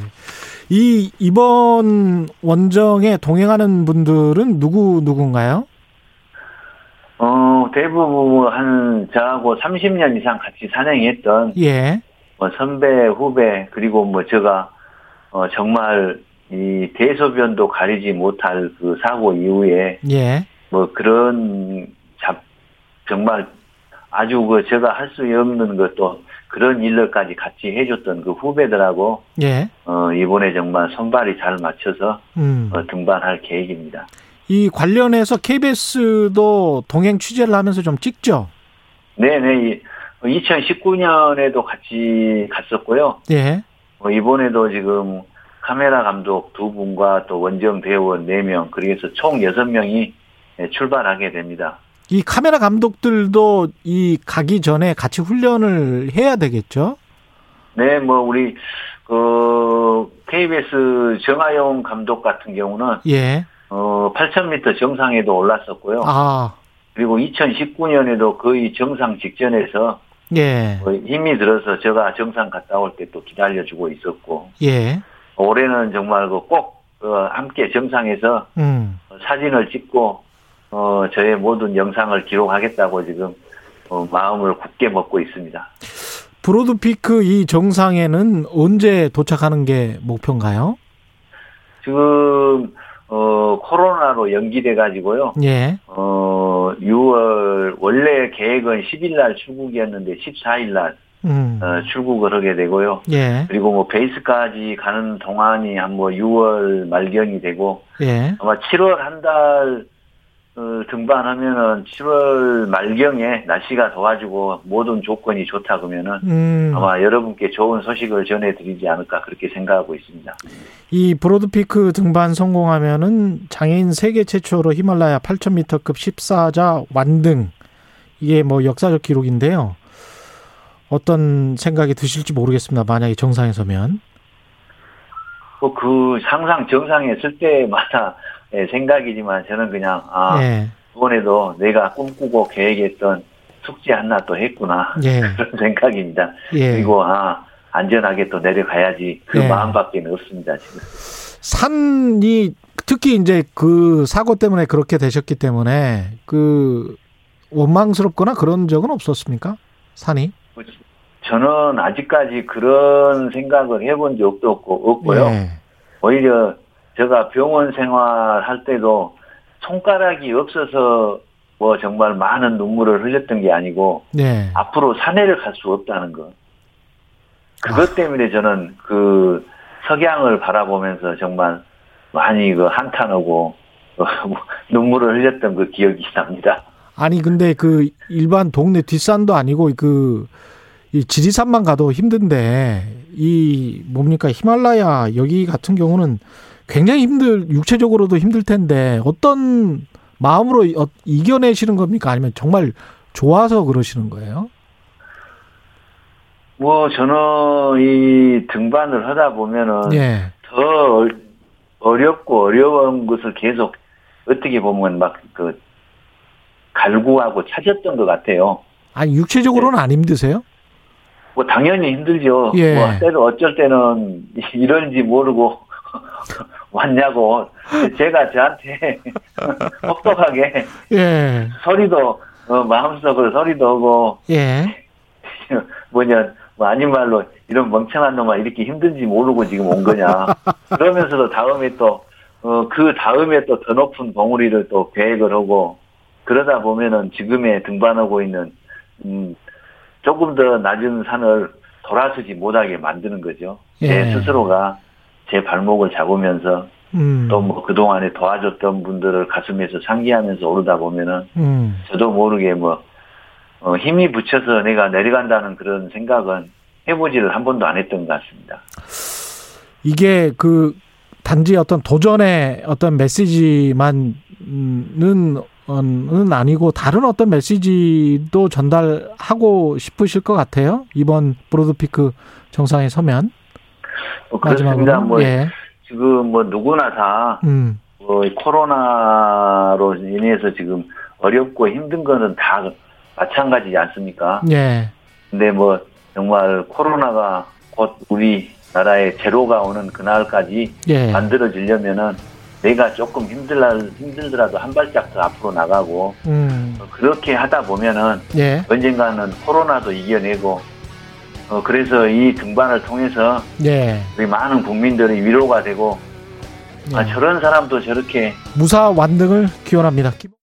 이 이번 원정에 동행하는 분들은 누구 누군가요? 어, 대부분 한 저하고 30년 이상 같이 산행했던 예. 뭐 선배, 후배, 그리고 뭐 제가 어, 정말 이 대소변도 가리지 못할 그 사고 이후에 예. 뭐 그런 잡 정말 아주 그 제가 할 수 없는 것도 그런 일들까지 같이 해줬던 그 후배들하고 예. 어, 이번에 정말 손발이 잘 맞춰서 음. 어, 등반할 계획입니다. 이 관련해서 KBS도 동행 취재를 하면서 좀 찍죠. 네네. 2019년에도 같이 갔었고요. 예. 어, 이번에도 지금 카메라 감독 두 분과 또 원정 대원 네 명, 그래서 총 여섯 명이 예, 출발하게 됩니다. 이 카메라 감독들도 이 가기 전에 같이 훈련을 해야 되겠죠? 네, 뭐 우리 그 KBS 정하용 감독 같은 경우는 예. 어 8,000m 정상에도 올랐었고요. 아, 그리고 2019년에도 거의 정상 직전에서 예. 뭐 힘이 들어서 제가 정상 갔다 올 때 또 기다려주고 있었고 예. 올해는 정말 그꼭 어, 함께 정상에서 음. 사진을 찍고 어 저의 모든 영상을 기록하겠다고 지금 어, 마음을 굳게 먹고 있습니다. 브로드피크 이 정상에는 언제 도착하는 게 목표인가요? 지금 어 코로나로 연기돼 가지고요. 예. 어 6월 원래 계획은 10일 날 출국이었는데 14일 날 음. 어, 출국을 하게 되고요. 예. 그리고 뭐 베이스까지 가는 동안이 한 뭐 6월 말경이 되고 예. 아마 7월 한 달 어, 등반하면은 7월 말경에 날씨가 더워지고 모든 조건이 좋다 그러면은 음. 아마 여러분께 좋은 소식을 전해드리지 않을까 그렇게 생각하고 있습니다. 이 브로드피크 등반 성공하면은 장애인 세계 최초로 히말라야 8,000m급 14자 완등. 이게 뭐 역사적 기록인데요. 어떤 생각이 드실지 모르겠습니다. 만약에 정상에 서면. 뭐그 항상 정상에 있을 때마다 예, 생각이지만 저는 그냥 아 예. 이번에도 내가 꿈꾸고 계획했던 숙제 하나 또 했구나 예. 그런 생각입니다. 예. 그리고 아 안전하게 또 내려가야지 그 예. 마음밖에 없습니다 지금. 산이 특히 이제 그 사고 때문에 그렇게 되셨기 때문에 그 원망스럽거나 그런 적은 없었습니까? 산이? 저는 아직까지 그런 생각을 해본 적도 없고 없고요. 예. 오히려 제가 병원 생활할 때도 손가락이 없어서 뭐 정말 많은 눈물을 흘렸던 게 아니고 네. 앞으로 산에를 갈 수 없다는 거. 그것 때문에 저는 그 석양을 바라보면서 정말 많이 그 한탄하고 어, 눈물을 흘렸던 그 기억이 납니다. 아니 근데 그 일반 동네 뒷산도 아니고 그 이 지리산만 가도 힘든데 이 뭡니까 히말라야 여기 같은 경우는 굉장히 힘들 육체적으로도 힘들 텐데 어떤 마음으로 이- 어- 이겨내시는 겁니까 아니면 정말 좋아서 그러시는 거예요? 뭐 저는 이 등반을 하다 보면은 예. 더 어- 어렵고 어려운 것을 계속 어떻게 보면 막 그 갈구하고 찾았던 것 같아요. 아니 육체적으로는 안 힘드세요? 뭐 당연히 힘들죠. 예. 뭐 때로 어쩔 때는 이런지 모르고 왔냐고 제가 저한테 혹독하게 예. 소리도 어, 마음속으로 소리도 하고 예. 뭐냐 뭐 아닌 말로 이런 멍청한 놈아 이렇게 힘든지 모르고 지금 온 거냐 그러면서도 다음에 또 어, 그 다음에 또 더 높은 봉우리를 또 계획을 하고 그러다 보면은 지금에 등반하고 있는 음, 조금 더 낮은 산을 돌아서지 못하게 만드는 거죠. 예. 제 스스로가 제 발목을 잡으면서 음. 또뭐 그동안에 도와줬던 분들을 가슴에서 상기하면서 오르다 보면은 음. 저도 모르게 뭐 어, 힘이 붙여서 내가 내려간다는 그런 생각은 해보지를 한 번도 안 했던 것 같습니다. 이게 그 단지 어떤 도전의 어떤 메시지만은 은 아니고 다른 어떤 메시지도 전달하고 싶으실 것 같아요. 이번 브로드피크 정상에 서면 뭐 그렇습니다. 뭐 예. 지금 뭐 누구나 다 음. 이 코로나로 인해서 지금 어렵고 힘든 거는 다 마찬가지지 않습니까? 예. 근데 뭐 정말 코로나가 곧 우리 나라에 제로가 오는 그날까지 예. 만들어지려면은 내가 조금 힘들라 힘들더라도 한 발짝 더 앞으로 나가고 음. 어, 그렇게 하다 보면은 예. 언젠가는 코로나도 이겨내고 어 그래서 이 등반을 통해서 예. 우리 많은 국민들이 위로가 되고 아 저런 사람도 저렇게 무사 완등을 기원합니다.